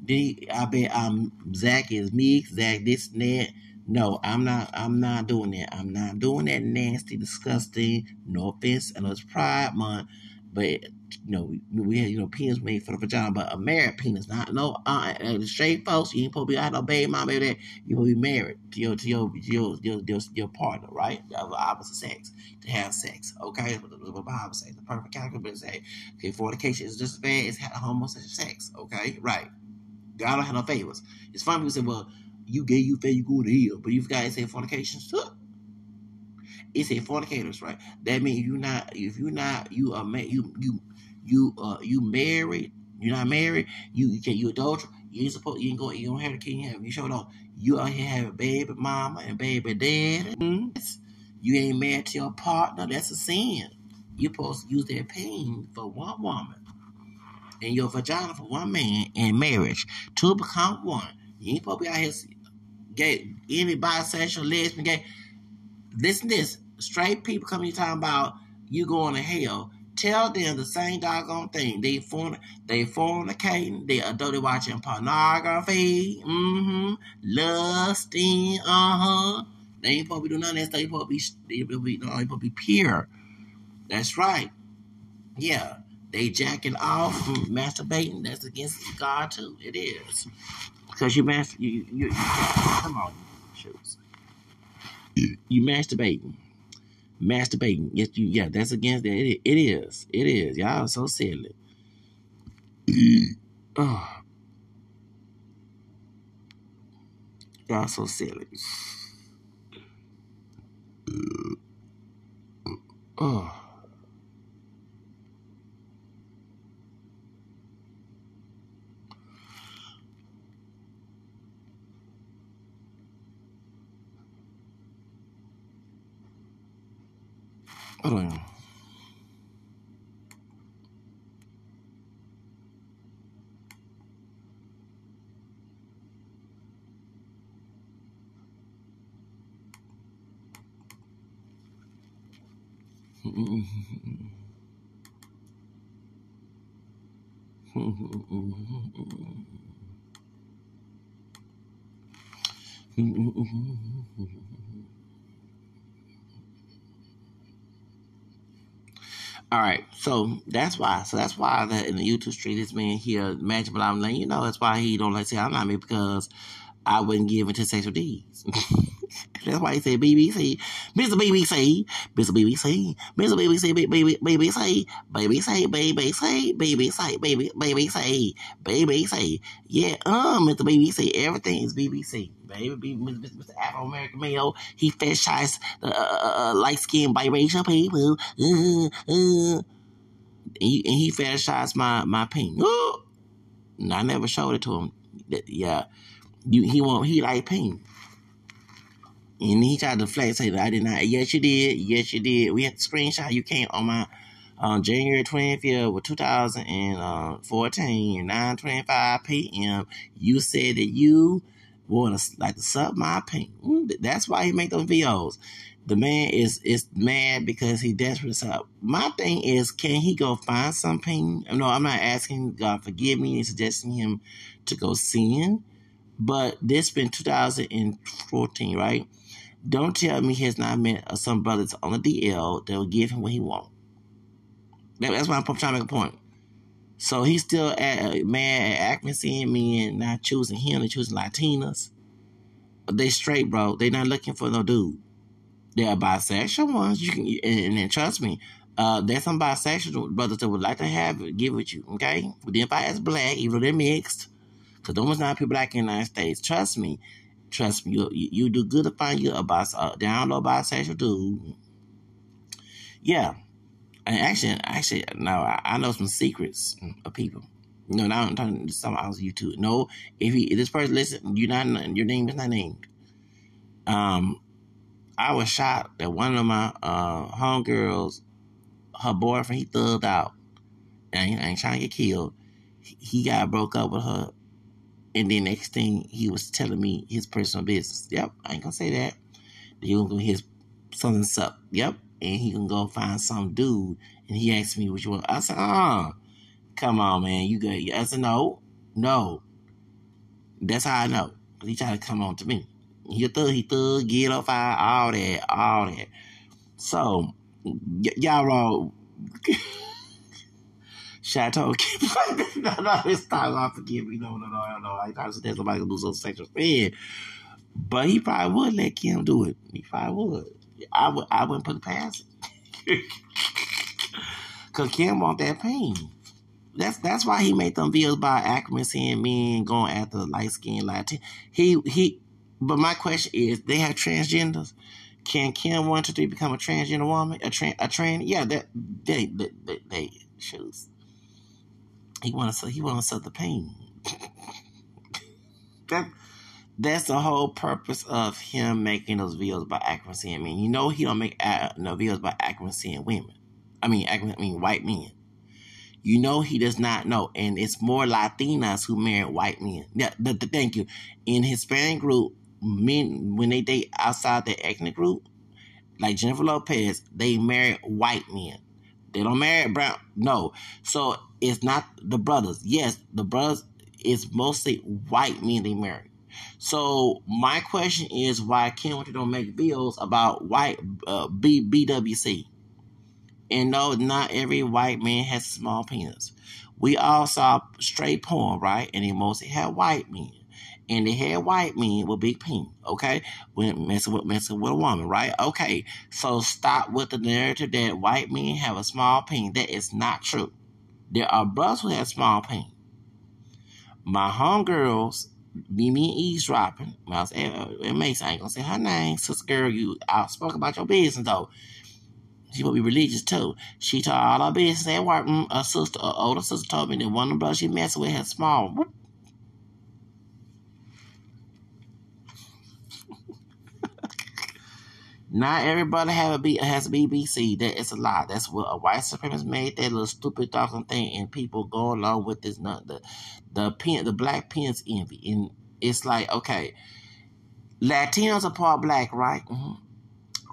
Then I bet um Zach is me, Zach this and that. No, I'm not. I'm not doing that. I'm not doing that nasty, disgusting. No offense, and it's Pride Month, but you know we we had you know penis made for the vagina, but a married penis, not no uh, straight folks. You ain't supposed to be out no baby mom, baby. That you to be married to your to your your your, your, your partner, right? Of the opposite sex to have sex. Okay, That's what the Bible say the perfect category say okay, fornication is just as bad as homosexual sex. Okay, right. God don't have no favors. It's funny people say, well, you gay, you fail, you go to hell, but you've got to say fornication too. It's a fornicators, right? That means you not if you're not you are man you you you uh you married, you're not married, you you can you adultery, you ain't supposed you ain't go you don't have the king have you showed off. You out here have a baby mama and baby dad. Mm-hmm. You ain't married to your partner, that's a sin. You're supposed to use that pain for one woman and your vagina for one man in marriage to become one. You ain't supposed to be out here gay, any bisexual, lesbian, gay. Listen this. Straight people coming here talking about you going to hell. Tell them the same doggone thing. They forn they fornicating, they adult watching pornography, mm-hmm, lusting, uh-huh. They ain't supposed to be doing none of that stuff. They supposed to be they supposed to be, supposed to be pure. That's right. Yeah. They jacking off, masturbating. That's against God too. It is because you master you, you, you come on shoes. You masturbating, masturbating. Yes, you yeah. That's against that. It, it is. It is. Y'all are so silly. oh. Y'all so silly. Oh. Hold on. All right, so that's why. So that's why that in the YouTube street, this man here, Magic I'm letting you know that's why he don't like say I'm not me because I wouldn't give into sexual deeds. That's why he said BBC, Mr. BBC, Mr. BBC, Mr. BBC, baby, BBC, BBC, BBC, BBC, baby, BBC, BBC. Yeah, um, Mr. BBC, everything is BBC. Baby, Mr. Afro American male, he fetishized uh, uh, uh, light skinned biracial people. Uh, uh. And he, and fetishized my my pink. Oh, I never showed it to him. Yeah, you, he want he like pink. And he tried to flex, say that I did not. Yes, you did. Yes, you did. We had the screenshot. You came on my on January 25th, 2014, 9:25 p.m. You said that you want to like to suck my pink. Mm, that's why he make those videos. The man is is mad because he desperate to suck. My thing is, can he go find something? No, I'm not asking God forgive me and suggesting him to go sin. But this been 2014, right? Don't tell me he has not met some brothers on the DL that will give him what he want. That, that's why I'm trying to make a point. So he's still at, mad at Acme seeing men not choosing him, and choosing Latinas. They straight, bro. They not looking for no dude. They're bisexual ones. You can and, and trust me, uh, there's some bisexual brothers that would like to have it, give it you, okay? But then if I ask black, even though they're mixed, because almost not people black in the United States. Trust me, trust me, you you, you do good to find you a uh, down low bisexual dude. Yeah, and actually, actually, no, I, I know some secrets of people. No, now I'm talking to some else YouTube. No, if, he, if this person listen, you not your name is not named. Um, I was shocked that one of my uh homegirls, her boyfriend, he thugged out, and he ain't trying to get killed. He got broke up with her, and then next thing he was telling me his personal business. Yep, I ain't gonna say that. He gonna his something up. Yep, and he gonna go find some dude, and he asked me which one. I said, uh, come on, man, you good? I said, no, no. That's how I know. Cause He tried to come on to me. He thug, he thug, get off all that, all that. So, y- y'all all. Chateau, no, no, it's time I forgive me. No, no, no, no, no. I thought that somebody could lose a sexual fan. But he probably would let Kim do it. He probably would. I would I wouldn't put it past it. Cause Kim want that pain. That's that's why he made them videos about accuracy and men going after light skinned Latin. He he but my question is they have transgenders. Can Kim one two three become a transgender woman? A trans a trans yeah, that they they, they, they shoes. He wanna he wanna suffer the pain. that that's the whole purpose of him making those videos about accuracy and men. You know he don't make uh, no videos about accuracy and women. I mean, I mean white men. You know he does not know, and it's more Latinas who marry white men. Yeah, the, the, thank you. In Hispanic group, men when they date outside the ethnic group, like Jennifer Lopez, they marry white men. They don't marry brown. No, so it's not the brothers. Yes, the brothers is mostly white men they marry. So my question is why can't don't make videos about white uh, B, BWC? And no, not every white man has small penis. We all saw straight porn, right? And they mostly had white men. And they had white men with big penis, okay? When messing with messing with a woman, right? Okay. So stop with the narrative that white men have a small penis. That is not true. There are brothers who have small penis. My homegirls be me eavesdropping. Well, I was, it makes I ain't gonna say her name. Sister girl, you outspoke about your business though. She will be religious too. She told all her business at work. Mm, a sister, a older sister, told me that one of the brothers she messing with had small. Not everybody have a B, has a BBC. That is a lie. That's what a white supremacist made that little stupid talking thing, and people go along with this. Not the the pen, the black pins envy, and it's like okay, Latinos are part black, right? Mm-hmm.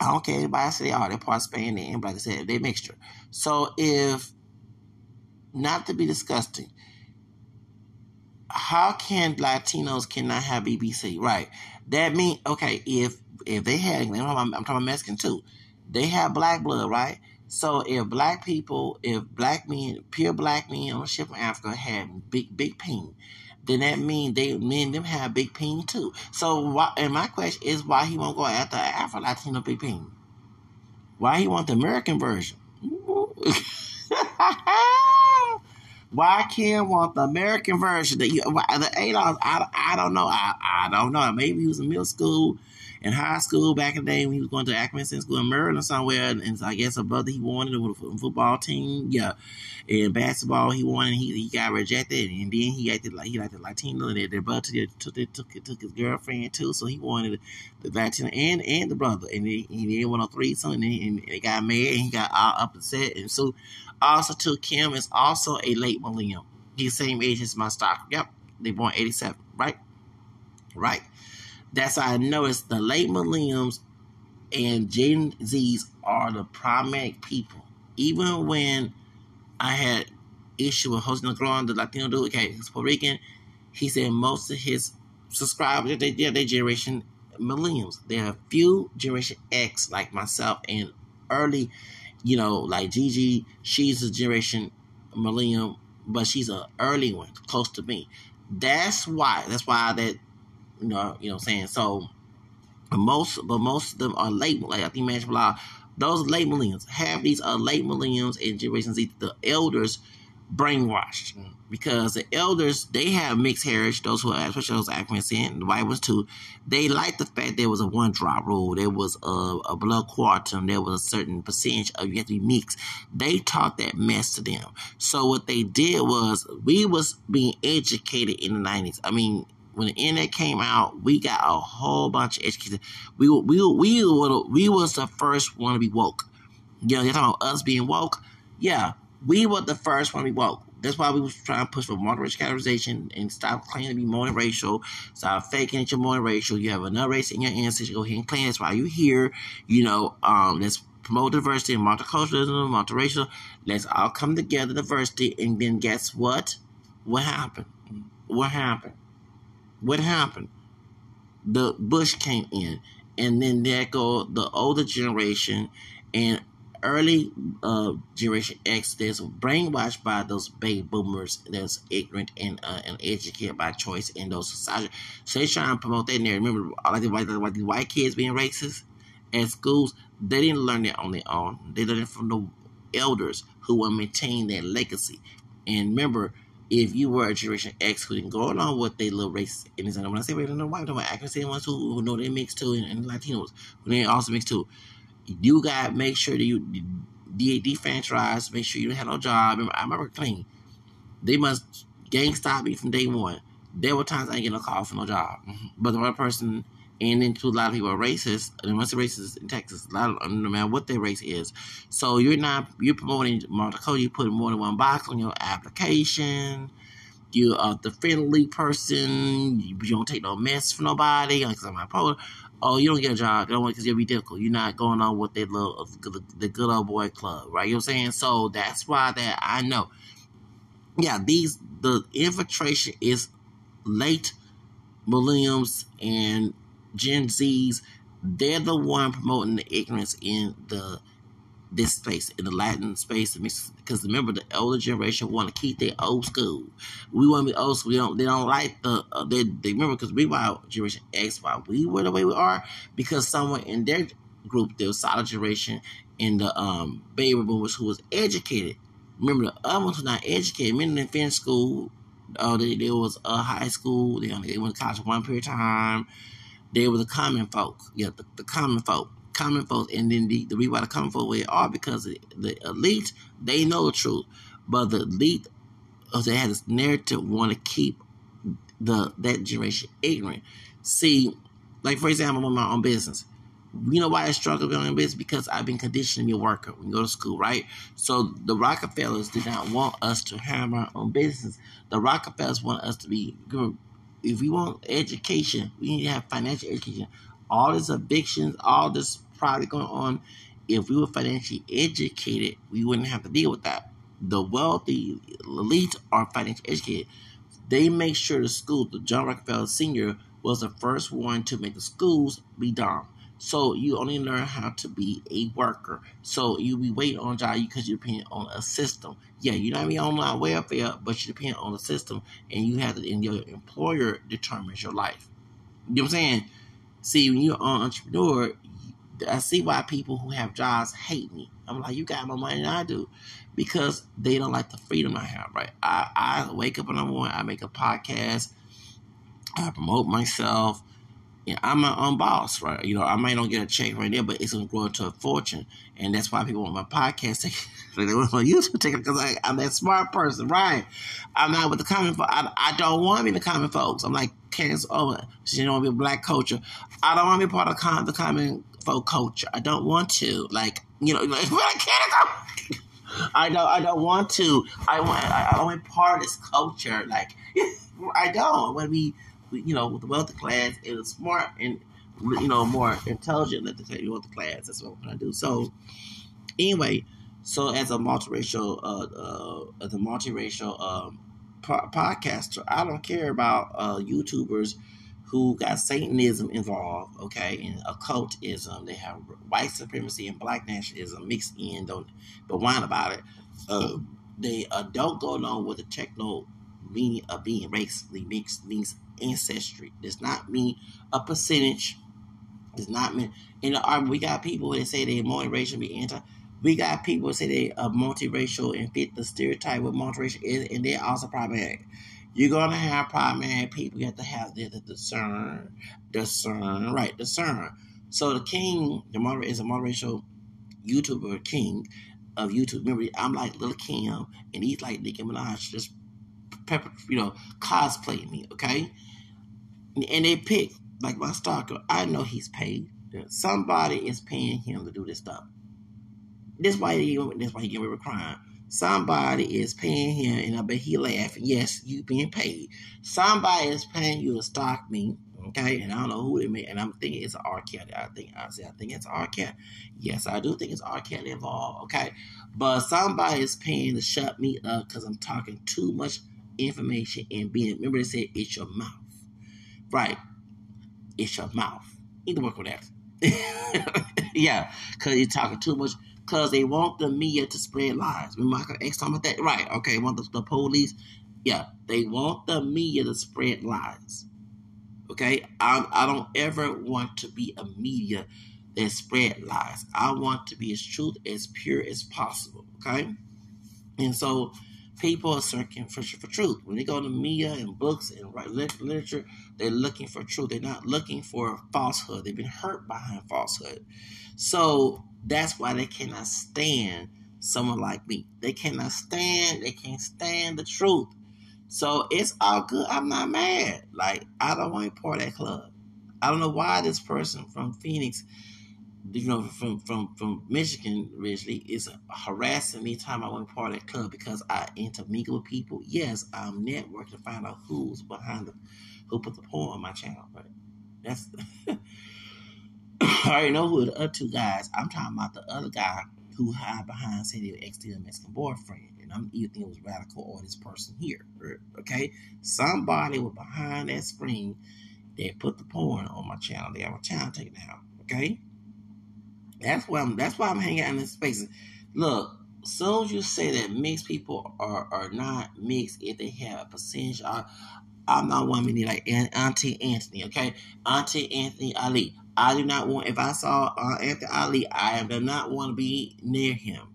I don't care anybody say oh they're part Spanish I said they mixture. So if not to be disgusting, how can Latinos cannot have BBC? Right. That mean okay if if they had, I'm talking about Mexican too, they have black blood, right? So if black people, if black men, pure black men on a ship from Africa had big, big pain, then that means they men them have big pain too. So why? And my question is why he won't go after Afro Latino big peen? Why he want the American version? why can't want the American version? That you, the eight dollars? I, I don't know. I, I don't know. Maybe he was in middle school in high school back in the day when he was going to Ackerman School in Maryland somewhere, and, and I guess a brother he wanted with a football team, yeah, and basketball he wanted, he, he got rejected, and then he acted like he liked the Latino, and their brother took took, took, took his girlfriend too, so he wanted the Latino and and the brother, and he, he want a threesome, and, and they got mad, and he got all upset, and so also took Kim is also a late millennium. He's the same age as my stock. Yep, they born eighty seven, right? Right. That's how I know it's the late millennials and Gen Zs are the problematic people. Even when I had issue with Jose Negron, the Latino dude, okay, he's Puerto Rican, he said most of his subscribers, they, they're, they generation millennials. There are few generation X like myself and early, you know, like Gigi, she's a generation millennium but she's an early one, close to me. That's why. That's why that you know you know what I'm saying. So most but most of them are late. Like I think Magic Law, those late millennials. Half these late millennials and Generation Z. The elders brainwashed because the elders they have mixed heritage. Those who are especially those African descent, the white ones too. They like the fact there was a one drop rule. There was a, a blood quantum. There was a certain percentage of you have to be mixed. They taught that mess to them. So what they did was we was being educated in the nineties. I mean. When the internet came out, we got a whole bunch of education. We we we we, we was the first one to be woke. You know, you're talking about us being woke. Yeah, we were the first one to be woke. That's why we was trying to push for multiracial categorization and stop claiming to be multiracial. Stop faking that you're multiracial. You have another race in your ancestry. Go ahead and claim that's why you're here. You know, um, let's promote diversity and multiculturalism, multiracial. Let's all come together, diversity, and then guess what? What happened? What happened? What happened? The Bush came in, and then there go the older generation, and early uh, generation X that's brainwashed by those baby boomers that's ignorant and uh, and educated by choice in those society. So they trying to promote that narrative. Remember, like the white, like the white kids being racist at schools, they didn't learn it on their own. They learned it from the elders who will maintain that legacy. And remember, if you were a Generation X who didn't go along with their little race, and when I say race, I'm talking about ones who, who know they mix too, and, and Latinos who they also mix too you got make sure that you de- defranchise, make sure you don't have no job. I remember clean. They must gang stop me from day one. There were times I didn't get no call for no job. But the one person, and then to a lot of people are racist, and once the racist in Texas, a lot of, no matter what their race is. So you're not, you're promoting multicultural, you put more than one box on your application. You are the friendly person. You, don't take no mess from nobody. I'm oh, you don't get a job, don't because you're difficult. You're not going on with the little uh, the good old boy club, right? You know what I'm saying? So that's why that I know. Yeah, these the infiltration is late millenniums and Gen Zs. They're the one promoting the ignorance in the this space in the Latin space because remember the older generation want to keep their old school. We want to be old school. They don't. They don't like the. Uh, they, they remember because we were generation X. Why we were the way we are because someone in their group, the solid generation, in the um baby boomers who was educated. Remember the other ones were not educated. Men in finished school. Uh, there was a high school. They only they went to college one period of time. They were the common folk. Yeah, the, the common folk common folk. and then the, the reason why the common folk way are because the elite they know the truth, but the elite uh, they had this narrative want to keep the that generation ignorant. See, like for example, with my own business. You know why I struggle with my own business? Because I've been be a worker when you go to school, right? So the Rockefellers did not want us to have our own business. The Rockefellers want us to be if we want education, we need to have financial education all this evictions, all this probably going on. If we were financially educated, we wouldn't have to deal with that. The wealthy elite are financially educated. They make sure the school, the John Rockefeller Sr. was the first one to make the schools be dumb. So you only learn how to be a worker. So you be waiting on job because you depend on a system. Yeah, you're not be on welfare, but you depend on the system, and you have to, and your employer determines your life. You know what I'm saying? See, when you're an entrepreneur, I see why people who have jobs hate me. I'm like, you got more money than I do. Because they don't like the freedom I have, right? I, I wake up in the morning, I make a podcast, I promote myself. I'm my own boss, right? You know, I might not get a check right there, but it's gonna grow into a fortune, and that's why people want my podcast. they want my YouTube ticket because I'm that smart person, right? I'm not with the common folks. I, I don't want to be the common folks. I'm like Candace Owens. She don't want to be a black culture. I don't want to be part of the common, folk culture. I don't want to. Like you know, like, I can't. I don't. I don't want to. I want. I, I want to part of this culture. Like I don't. I want to be you know, with the wealthy class and smart and you know more intelligent let the wealthy class. That's what I'm to do. So anyway, so as a multiracial, uh, uh, as a multiracial um, po- podcaster, I don't care about uh, YouTubers who got Satanism involved, okay, and occultism. They have white supremacy and black nationalism mixed in. Don't but whine about it. Uh, they uh, don't go along with the techno meaning of being racially mixed means ancestry. Does not mean a percentage. Does not mean in the army we got people that say they're multiracial be anti. We got people that say they are multiracial and fit the stereotype what multiracial is, and they're also problematic. You're gonna have problematic people. You have to have the, the discern, discern, right? Discern. So the king, the moder is a multiracial YouTuber king of YouTube. Remember, I'm like Little Kim, and he's like Nicki Minaj, just pepper, you know, cosplay me, okay? And they pick like my stalker. I know he's paid. Somebody is paying him to do this stuff. This why he that's why he get away with crime. Somebody is paying him, and I bet he laughing. Yes, you being paid. Somebody is paying you to stalk me. Okay, and I don't know who they made, and I'm thinking it's R. Kelly. I think I say I think it's R. Kelly. Yes, I do think it's R. Kelly involved. Okay, but somebody is paying to shut me up because I'm talking too much information and being. Remember, they said it's your mouth, right? It's your mouth. You need to work on that. yeah, because you're talking too much. Because they want the media to spread lies. Remember Michael X talking about that? Right. Okay. Want the, the police? Yeah. They want the media to spread lies. Okay. I, I don't ever want to be a media that spread lies. I want to be as truth as pure as possible. Okay. And so people are searching for, for truth. When they go to media and books and write literature, they're looking for truth. They're not looking for falsehood. They've been hurt behind falsehood. So that's why they cannot stand someone like me. They cannot stand, they can't stand the truth. So it's all good. I'm not mad. Like, I don't want to part that club. I don't know why this person from Phoenix you know, from from from Michigan originally is harassing me time I want to part of that club because I intermingle with people. Yes, I'm networking to find out who's behind the who put the porn on my channel, but that's I already know who the other two guys. I'm talking about the other guy who hide behind saying they were ex Mexican boyfriend. And I'm either thinking it was radical or this person here. Okay? Somebody was behind that screen They put the porn on my channel. They have a channel taken out. Okay? That's why I'm that's why I'm hanging out in this space. Look, soon you say that mixed people are, are not mixed if they have a percentage, I, I'm not one to like Auntie Anthony, okay? Auntie Anthony Ali. I do not want, if I saw uh, Anthony Ali, I do not want to be near him.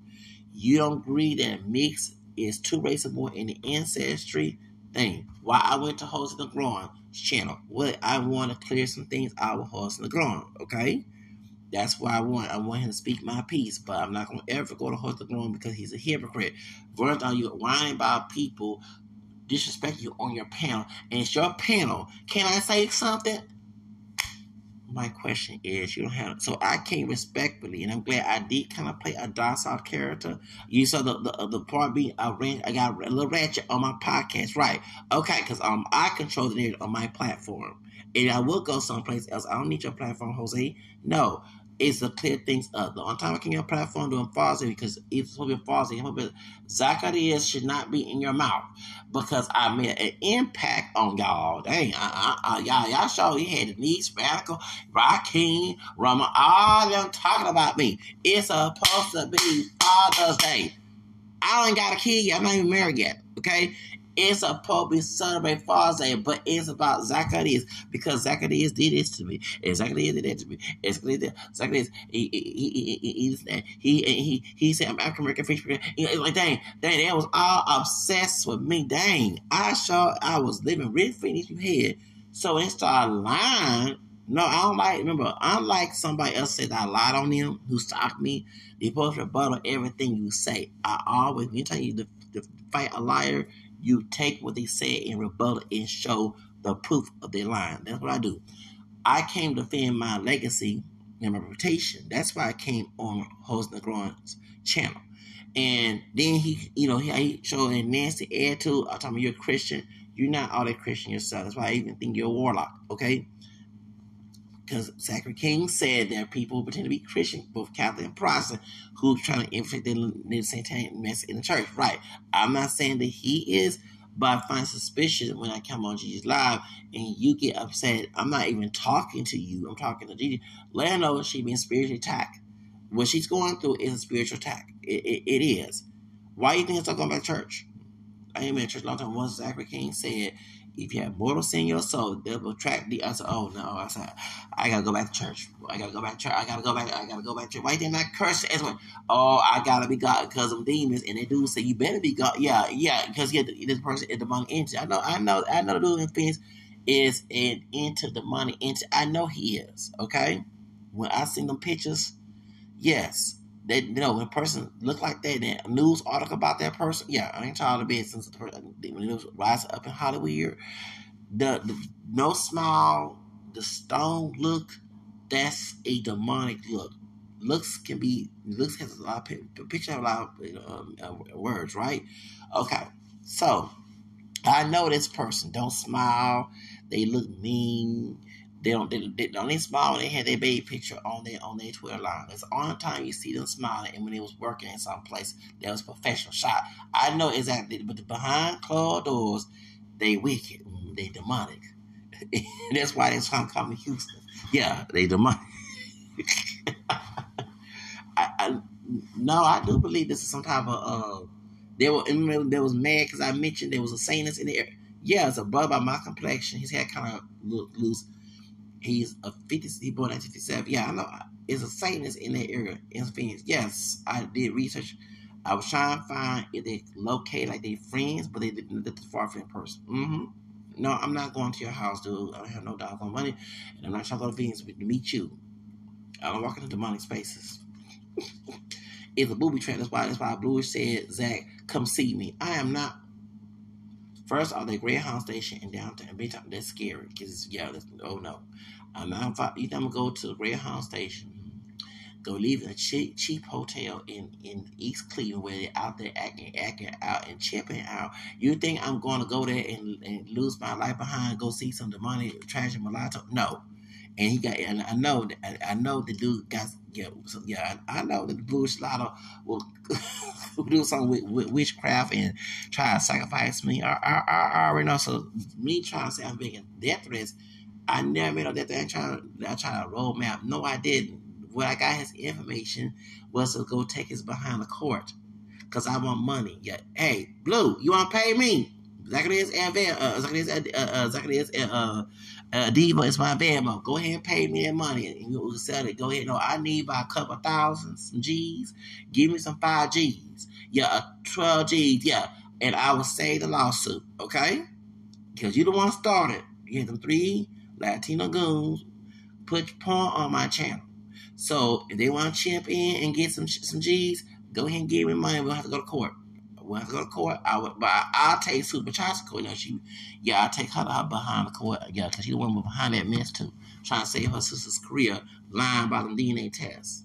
You don't agree that mix is two races more in the ancestry thing. Why I went to Host the Growing channel. What I want to clear some things out with Host the Growing, okay? That's why I want. I want him to speak my piece, but I'm not gonna ever go to the Growing because he's a hypocrite. Going on you whining about people disrespect you on your panel, and it's your panel. Can I say something? my question is, you don't have so I came respectfully, and I'm glad I did kind of play a docile character. You saw the the, the part being I ran, I got a little ratchet on my podcast, right? Okay, because um I control the narrative on my platform, and I will go someplace else. I don't need your platform, Jose. No, is to clear things up. The only time I a platform doing falsity because it's supposed to be falsity. Zacchaeus should not be in your mouth because I made an impact on y'all. Dang, uh, uh, uh, y'all, y'all show you had Denise, Radical, Raheem, Rama, all them talking about me. It's supposed to be Father's Day. I ain't got a kid yet. I'm not even married yet. Okay, it's supposed to be celebrate Father's Day, but it's about Zacharias because Zacharias did this to me. And Zacchaeus did that to me. And Zacchaeus, Zacchaeus he, he, he, he, he, he, he said, I'm African American fish. Like, dang, dang, they was all obsessed with me. Dang, I saw I was living rent free in these head. So they started lying, no, I don't like, remember, unlike somebody else said I lied on them who stalked me, they both rebuttal everything you say. I always, when you tell you to, to fight a liar, you take what they say and rebuttal and show the proof of their line. That's what I do. I came to defend my legacy and my reputation. That's why I came on Jose Negron's channel. And then he, you know, he, he showed a nasty attitude. I told me you're a Christian. You're not all that Christian yourself. That's why I even think you're a warlock, okay? Because Zachary King said there are people who pretend to be Christian, both Catholic and Protestant, who trying to inflict the, satanic mess in the church. Right. I'm not saying that he is, but I find suspicious when I come on Jesus Live and you get upset. I'm not even talking to you. I'm talking to Jesus. Let her know she's being spiritually attacked. What she's going through is a spiritual attack. It, it, it is. Why do you think I started going back to church? I ain't been in church a long time. Once Zachary King said, if you have mortal sin in your soul, will attract the. Said, oh no. I said, I gotta go back to church. I gotta go back to church. I gotta go back. I gotta go back to church. Why didn't curse as well? Oh, I gotta be God because of demons. And they do say you better be God. Yeah, yeah, because yeah, this person is demonic entity. I know, I know, I know. The dude in is an into demonic entity. I know he is. Okay, when I seen them pictures, yes, they you know when a person look like that, a news article about that person, yeah, I ain't tired of being since the person when it was rising up in Hollywood. The, the no smile, the stone look, that's a demonic look. Looks can be looks has a lot of picture have a lot of um, uh, words, right? Okay, so I know this person don't smile. They look mean. They don't. They, they, the only smile they had their baby picture on their on their Twitter line. It's the only time you see them smiling, and when they was working in some place that was professional shot. I know exactly, but the behind closed doors, they wicked, mm, they demonic. That's why to come to Houston. Yeah, they demonic. I, I, no, I do believe this is some type of. Uh, they were. There was mad because I mentioned there was a Satanist in there. Yeah, it's a brother by my complexion. His hair kind of look loose He's a 50, he born in 1957. Yeah, I know. Is a Satanist in that area in Phoenix. Yes, I did research. I was trying to find if they locate like they friends, but they didn't look far from person. Mm-hmm. No, I'm not going to your house, dude. I don't have no doggone money, and I'm not trying to go to Phoenix to meet you. I don't walk into demonic spaces. it's a booby trap. That's why. That's why Bluish said, "Zach, come see me." I am not First, off, the Greyhound station in downtown Midtown. That's scary because yeah, that's, oh no. I'm not. I'm gonna go to the Greyhound station. Go leave a cheap, cheap hotel in, in East Cleveland where they're out there acting, acting out and chipping out. You think I'm to go there and, and lose my life behind, go see some demonic tragic mulatto? No. And he got, and I know, I, I know the dude got, yeah, so, yeah, I, I know that the Blue Slaughter will do something with, with, witchcraft and try to sacrifice me. I, I, I already know. So me trying to say I'm making death threats, I never made death threat. I trying to, trying to roadmap. No, I didn't. What I got his information was to go take his behind the court because I want money. Yeah, hey, Blue, you want to pay me? Zacchaeus and Van, uh, Zacchaeus, uh, uh, Zacchaeus, uh, uh, Diva is my Bama. Go ahead and pay me that money and you will sell it. Go ahead. No, I need about a couple thousands, some G's. Give me some five G's. Yeah, 12 G's. Yeah. And I will say the lawsuit, okay? Because you the one started. You had them three Latino goons put porn on my channel. So if they want to chip in and get some some G's, go ahead and give me money. We'll have to go to court when to go to court, I would, but I, will take Super Child court. You know, she, yeah, I'll take her behind the court. Yeah, because she the one behind that mess too, trying to save her sister's career, lying about the DNA test.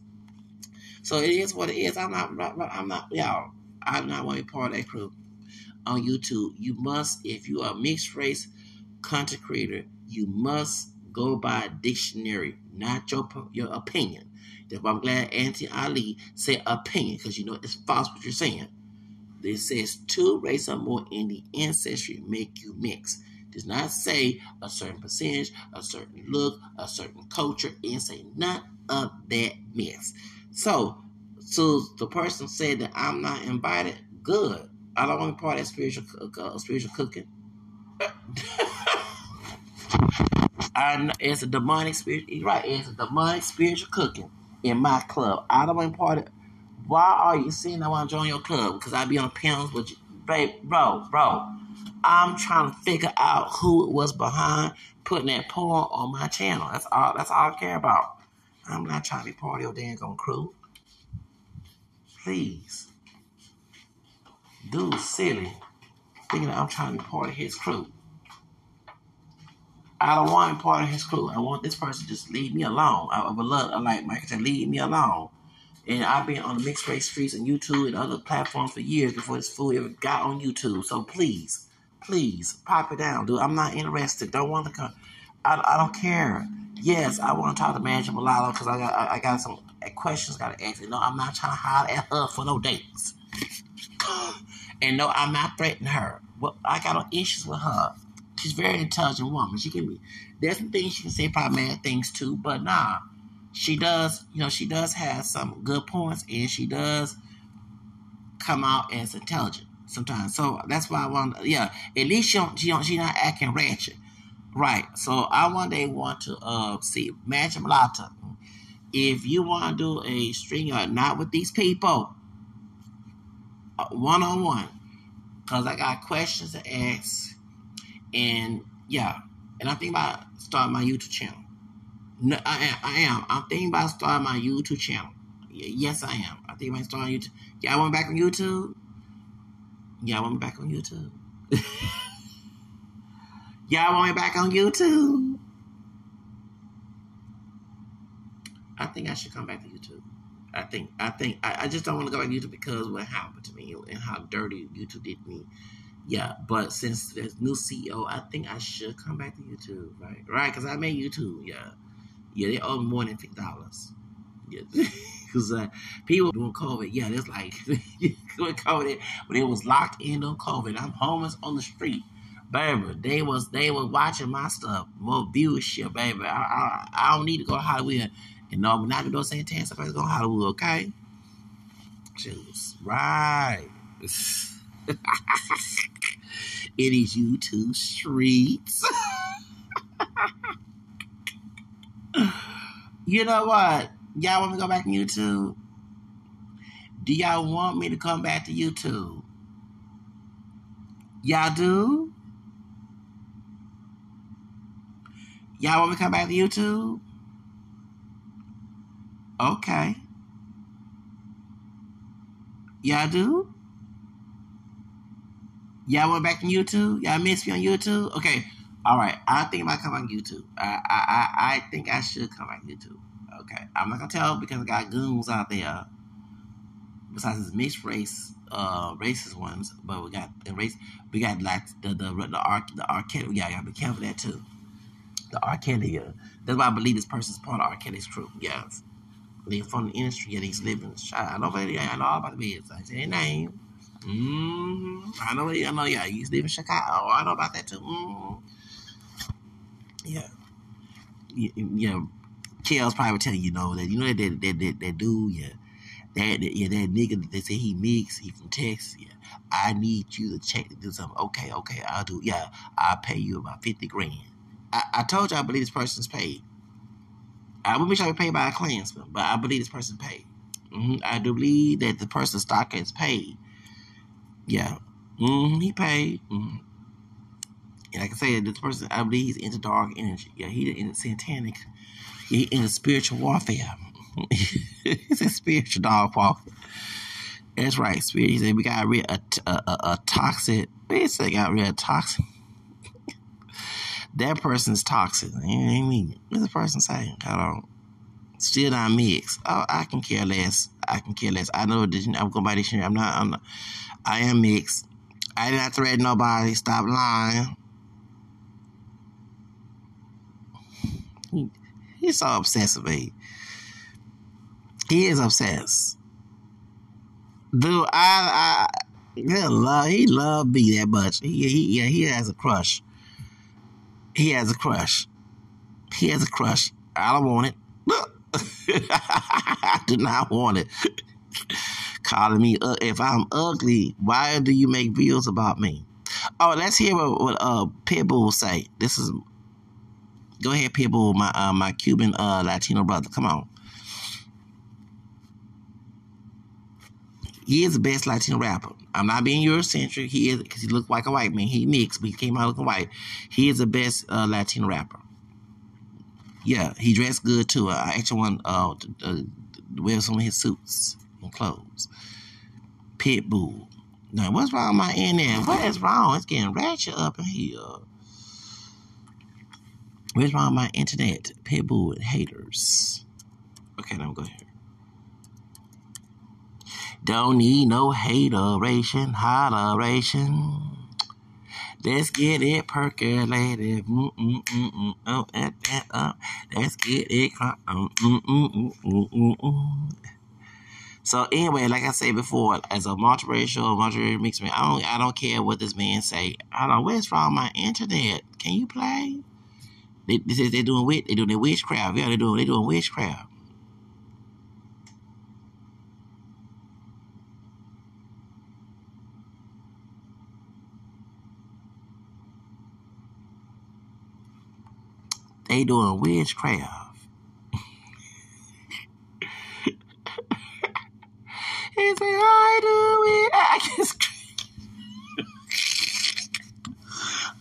So it is what it is. I'm not, I'm not, y'all. I'm not be part of that crew on YouTube. You must, if you are a mixed race content creator, you must go by dictionary, not your your opinion. That's why I'm glad Auntie Ali said opinion, because you know it's false what you're saying. It says two races or more in the ancestry make you mix. Does not say a certain percentage, a certain look, a certain culture, and say none of that mess. So, so the person said that I'm not invited. Good. I don't want to part of that spiritual uh, spiritual cooking. I, it's a demonic spirit. Right, it's a demonic spiritual cooking in my club. I don't want part of why are you saying I want to join your club? Because I be on panels with you. Babe, bro, bro. I'm trying to figure out who it was behind putting that porn on my channel. That's all that's all I care about. I'm not trying to be part of your dang on crew. Please. Dude silly. Thinking I'm trying to be part of his crew. I don't want be part of his crew. I want this person to just leave me alone. I would love, like Michael to leave me alone. And I've been on the mixed race streets and YouTube and other platforms for years before this fool ever got on YouTube. So please, please pop it down, dude. I'm not interested. Don't want to come. I, I don't care. Yes, I want to talk to Manager Malala because I got I, I, got some questions got to ask. You No, I'm not trying to hide at her for no dates. and no, I'm not threatening her. Well, I got no issues with her. She's a very intelligent woman. She can be. There's some things she can say mad things too, but nah she does, you know, she does have some good points, and she does come out as intelligent sometimes. So that's why I want, yeah, at least she don't, she don't, she not acting ratchet. Right. So I one day want to uh see Magic Malata. If you want to do a string or not with these people, one on one, cause I got questions to ask, and yeah, and I think about starting my YouTube channel. No, I. I am. I'm thinking about starting my YouTube channel. Yes, I am. I think about might start on YouTube. Yeah, I want back on YouTube. Yeah, I want me back on YouTube. Y'all want me back on YouTube? I think I should come back to YouTube. I think I think I, I just don't want to go back to YouTube because what happened to me and how dirty YouTube did me. Yeah, but since there's new CEO, I think I should come back to YouTube, right? Right, because I made YouTube. Yeah, yeah, they owe more than fifty dollars. Yeah, because uh, people doing COVID. Yeah, it's like doing COVID when it was locked in on COVID. I'm homeless on the street baby. They was they was watching my stuff, more viewership, baby. I, I, I don't need to go to Hollywood. And no, we're not gonna do Santana stuff. I go to Hollywood, okay? Jeez, right. it is YouTube streets. you know what? Y'all want me to go back to YouTube? Do y'all want me to come back to YouTube? Y'all do? Y'all want me to come back to YouTube? Okay. Y'all do? Y'all went back to YouTube? Y'all miss me on YouTube? Okay. All right. I think about coming on YouTube. I, I, I, I think I should come on YouTube. Okay. I'm not gonna tell because I got goons out there. Besides this mixed race, uh, racist ones, but we got the race. We got like the the the, the, arc, the arcade. Yeah, you gotta be careful that too the Arcadia. That's why I believe this person's part of Arcadia's crew. Yeah. They're from the industry and he's living. I know, I know about the business. I say name. Mm-hmm. I know, I know, yeah, he's living in Chicago. I know about that too. Mm-hmm. Yeah. Yeah. Kels probably would tell you, know, that, you know, that, that, that, that, that dude, yeah. That, that, yeah, that nigga that they say he mix, he from Texas, yeah. I need you to check to do something. Okay, okay, I'll do. Yeah, I'll pay you about fifty grand. I, I told you I believe this person's paid. I will make sure I paid by a Klansman, but I believe this person paid. Mm-hmm. I do believe that the person's stock is paid. Yeah, mm-hmm. he paid. Mm-hmm. And like I said, this person, I believe he's into dark energy. Yeah, he's into satanic. He into spiritual warfare. he's a spiritual dog warfare. That's right, spirit. He said we got rid of a, a, a, toxic. He said got rid of toxic that person's toxic. You know what I mean? What's the person saying? I don't. Still not mixed. Oh, I can care less. I can care less. I know this. I'm going by dictionary. I'm not. I'm not. I am mixed. I did not threaten nobody. Stop lying. He, he's so obsessed with me. He is obsessed. Dude, I, I, he love, he love me that much. He, he, yeah, he has a crush he has a crush. He has a crush. I don't want it. I do not want it. Calling me, uh, if I'm ugly, why do you make videos about me? Oh, let's hear what, what uh, Pitbull say. This is, go ahead, Pitbull, my uh, my Cuban uh, Latino brother. Come on. He is the best Latino rapper. I'm not being Eurocentric. He is because he looked like a white man. He mixed, but he came out looking white. He is the best uh, Latino rapper. Yeah, he dressed good too. I actually want uh, to, uh, wear some of his suits and clothes. Pitbull. Now, what's wrong with my internet? What is wrong? It's getting ratchet up in here. What's wrong with my internet? Pitbull haters. Okay, let me go here. Don't need no hateration, holleration. Let's get it percolated. Mm, mm, mm, mm. Oh, that, that, uh. Let's get it. Mm, so anyway, like I said before, as a multiracial, multiracial mixed man, I don't, I don't care what this man say. I don't. Where's wrong my internet? Can you play? They said they're doing witch, they doing their witchcraft. Yeah, they doing they doing witchcraft. They doing witchcraft. He said, I do it. I can scream.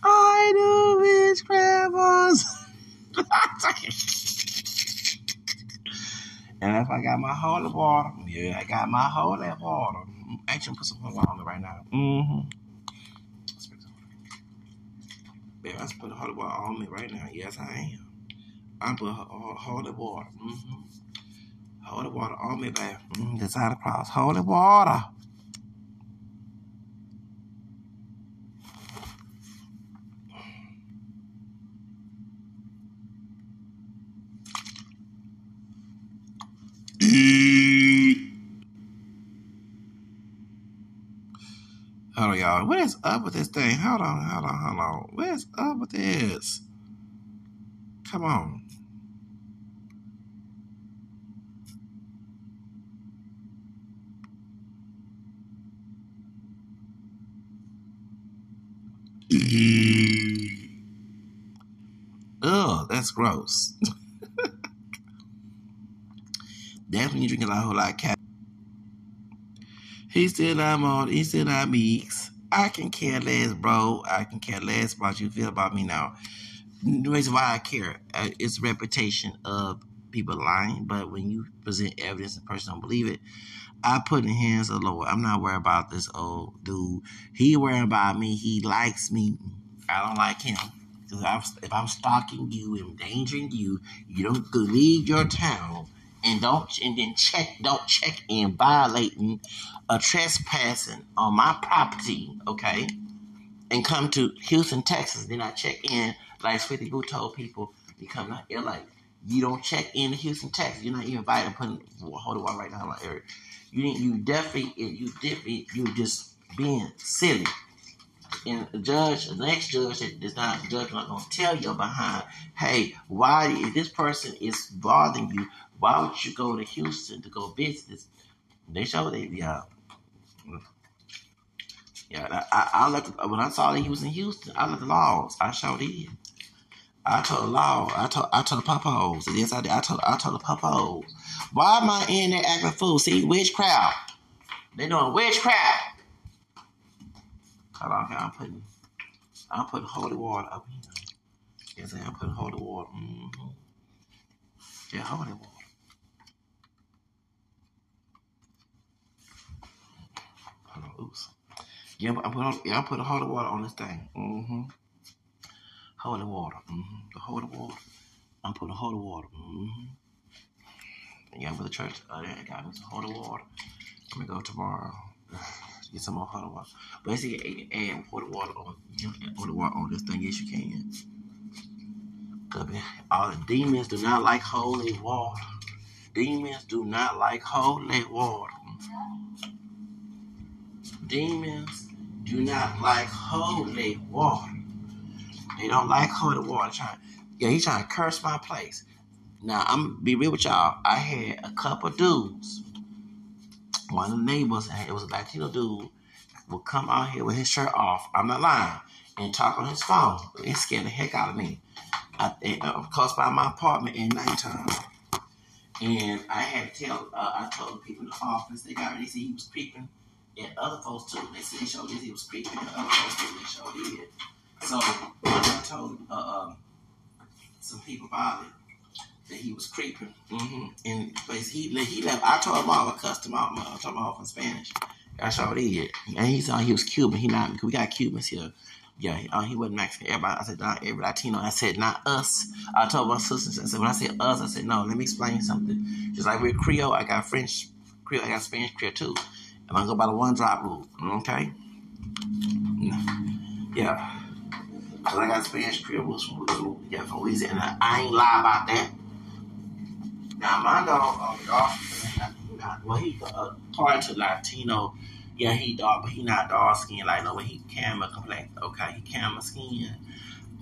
I do witchcraft. and if I got my holy water, yeah, I got my holy water. Actually, put some holy water on it right now. Mm-hmm. Baby, I put holy water on me right now. Yes, I am. I'm put holy water. Mm-hmm. Holy water on me, baby. Mm, the sign across. Holy water. Hold on, y'all. What is up with this thing? Hold on, hold on, hold on. What is up with this? Come on. Ugh, that's gross. Definitely drinking a whole lot of cat. He said I'm on. He said I'm Meeks. I can care less, bro. I can care less about you feel about me now. The reason why I care uh, is reputation of people lying. But when you present evidence and person don't believe it, I put in hands of Lord. I'm not worried about this old dude. He worrying about me. He likes me. I don't like him. If I'm stalking you, endangering you, you don't leave your town and don't and then check don't check in violating a trespassing on my property, okay? And come to Houston, Texas. Then I check in like Sweetie Boo told people to come LA. You don't check in to Houston, Texas. You're not even invited. Putting hold it right now, my. You you definitely you definitely you just being silly. And the judge, the next judge is not judge not gonna tell you behind, hey, why if this person is bothering you, why would you go to Houston to go visit this? They show they yeah. Yeah, I, I let the, when I saw that he was in Houston, I let the laws. I showed did. I told law. I told I told the popos. Yes, I did. I told I told the popos. Why am I in there acting fool? See, witchcraft. They doing witchcraft. Hold on, I'm putting I'm putting holy water up here. Yes, I'm putting holy water. Mm-hmm. Yeah, holy water. Hold on, oops. Yeah, I put yeah, I put holy water on this thing. Mm-hmm. Holy water. Mm-hmm. The holy water. I'm putting holy water. Mm-hmm. Yeah, for the church. Oh, yeah, got me some holy water. Let me go tomorrow. Get some more holy water. Basically, add holy water on. Holy water on this thing. Yes, you can. All the demons do not like holy water. Demons do not like holy water demons do not like holy water. They don't like holy water. Trying, yeah, he's trying to curse my place. Now I'm be real with y'all. I had a couple dudes. One of the neighbors, and it was a Latino dude, would come out here with his shirt off. I'm not lying, and talk on his phone. It scared the heck out of me. I, it, uh, close by my apartment at nighttime. And I had to tell, uh, I told the people in the office, they got ready, to see he was creeping and other folks too. They said they showed this he was creeping, and other folks too they showed did. So I told uh, um, some people about it that he was creeping, mm-hmm. and he he left. I told him all I cussed him out. I told him off in Spanish. I showed did, and he said he was Cuban. He not. We got Cubans here. Yeah, he, uh, he wasn't Mexican. Everybody, I said not every Latino. I said not us. I told my sisters. I said when I said us, I said no. Let me explain something. Just like we're Creole, I got French Creole, I got Spanish Creole too. And I'm gonna go by the one drop rule. Okay? Yeah. Cause I got Spanish was from, yeah, from and I ain't lie about that. Now my dog, oh, dog, well he uh, part to Latino. Yeah, he dark, but he not dark skin like no, but he camera complex. Okay, he camera skin.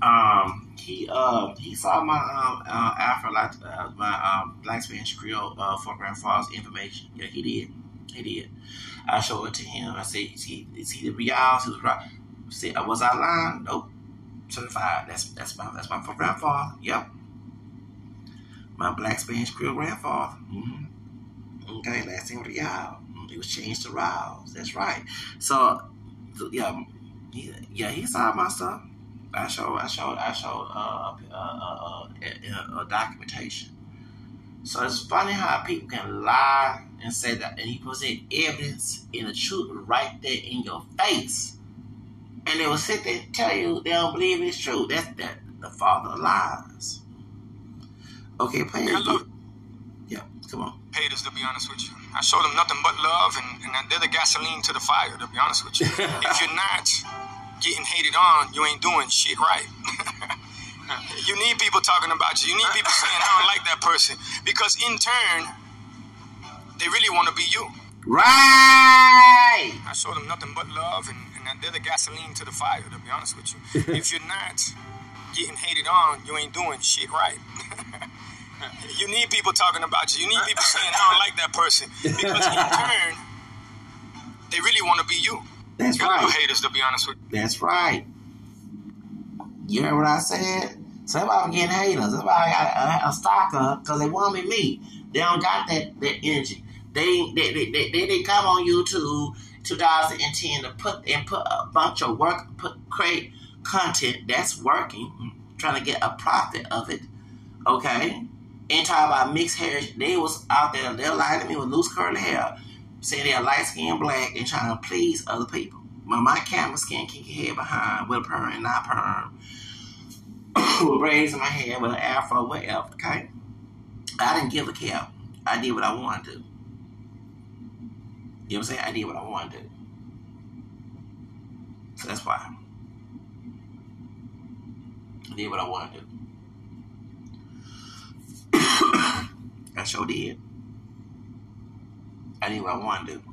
Um, he uh he saw my um uh, Afro uh, my um Black Spanish Creole uh for grandfather's information. Yeah, he did. He did. I showed it to him. I said, see, he the real? He was right." I said, "Was I lying? Nope. Certified. That's that's my that's my grandfather. Yep. my black Spanish Creole grandfather. Mm-hmm. Okay, last name Rial. It was changed to Riles. That's right. So, yeah, yeah, he saw my stuff. I showed, I showed, I showed uh, uh, uh, uh, documentation. So it's funny how people can lie and say that, and he present evidence in the truth right there in your face, and they will sit there and tell you they don't believe it's true. That's that the father of lies. Okay, play it. Yeah, come on. Haters, to be honest with you. I showed them nothing but love, and, and they're the gasoline to the fire, to be honest with you. if you're not getting hated on, you ain't doing shit right. you need people talking about you. You need people saying, I don't like that person. Because in turn, they really want to be you. Right! I showed them nothing but love, and they're the gasoline to the fire, to be honest with you. if you're not getting hated on, you ain't doing shit right. you need people talking about you. You need people saying, I don't like that person. Because in turn, they really want to be you. That's Got right. haters, to be honest with you. That's right. You heard what I said? So I'm getting haters. I got a, a stalker because they want me me. They don't got that, that energy. They they, they, they, they, they come on YouTube 2010 to put and put a bunch of work, put create content that's working, trying to get a profit of it. Okay? And talk about mixed hair. They was out there, they're lying to me with loose curly hair, saying they're light skinned black and trying to please other people. My, my camera skin kinky hair behind with a perm and not perm. in my hair, with an afro, whatever, okay? I didn't give a care. I did what I wanted to. You know what I'm saying? I did what I wanted to. So that's why. I did what I wanted to. I sure did. I did what I wanted to.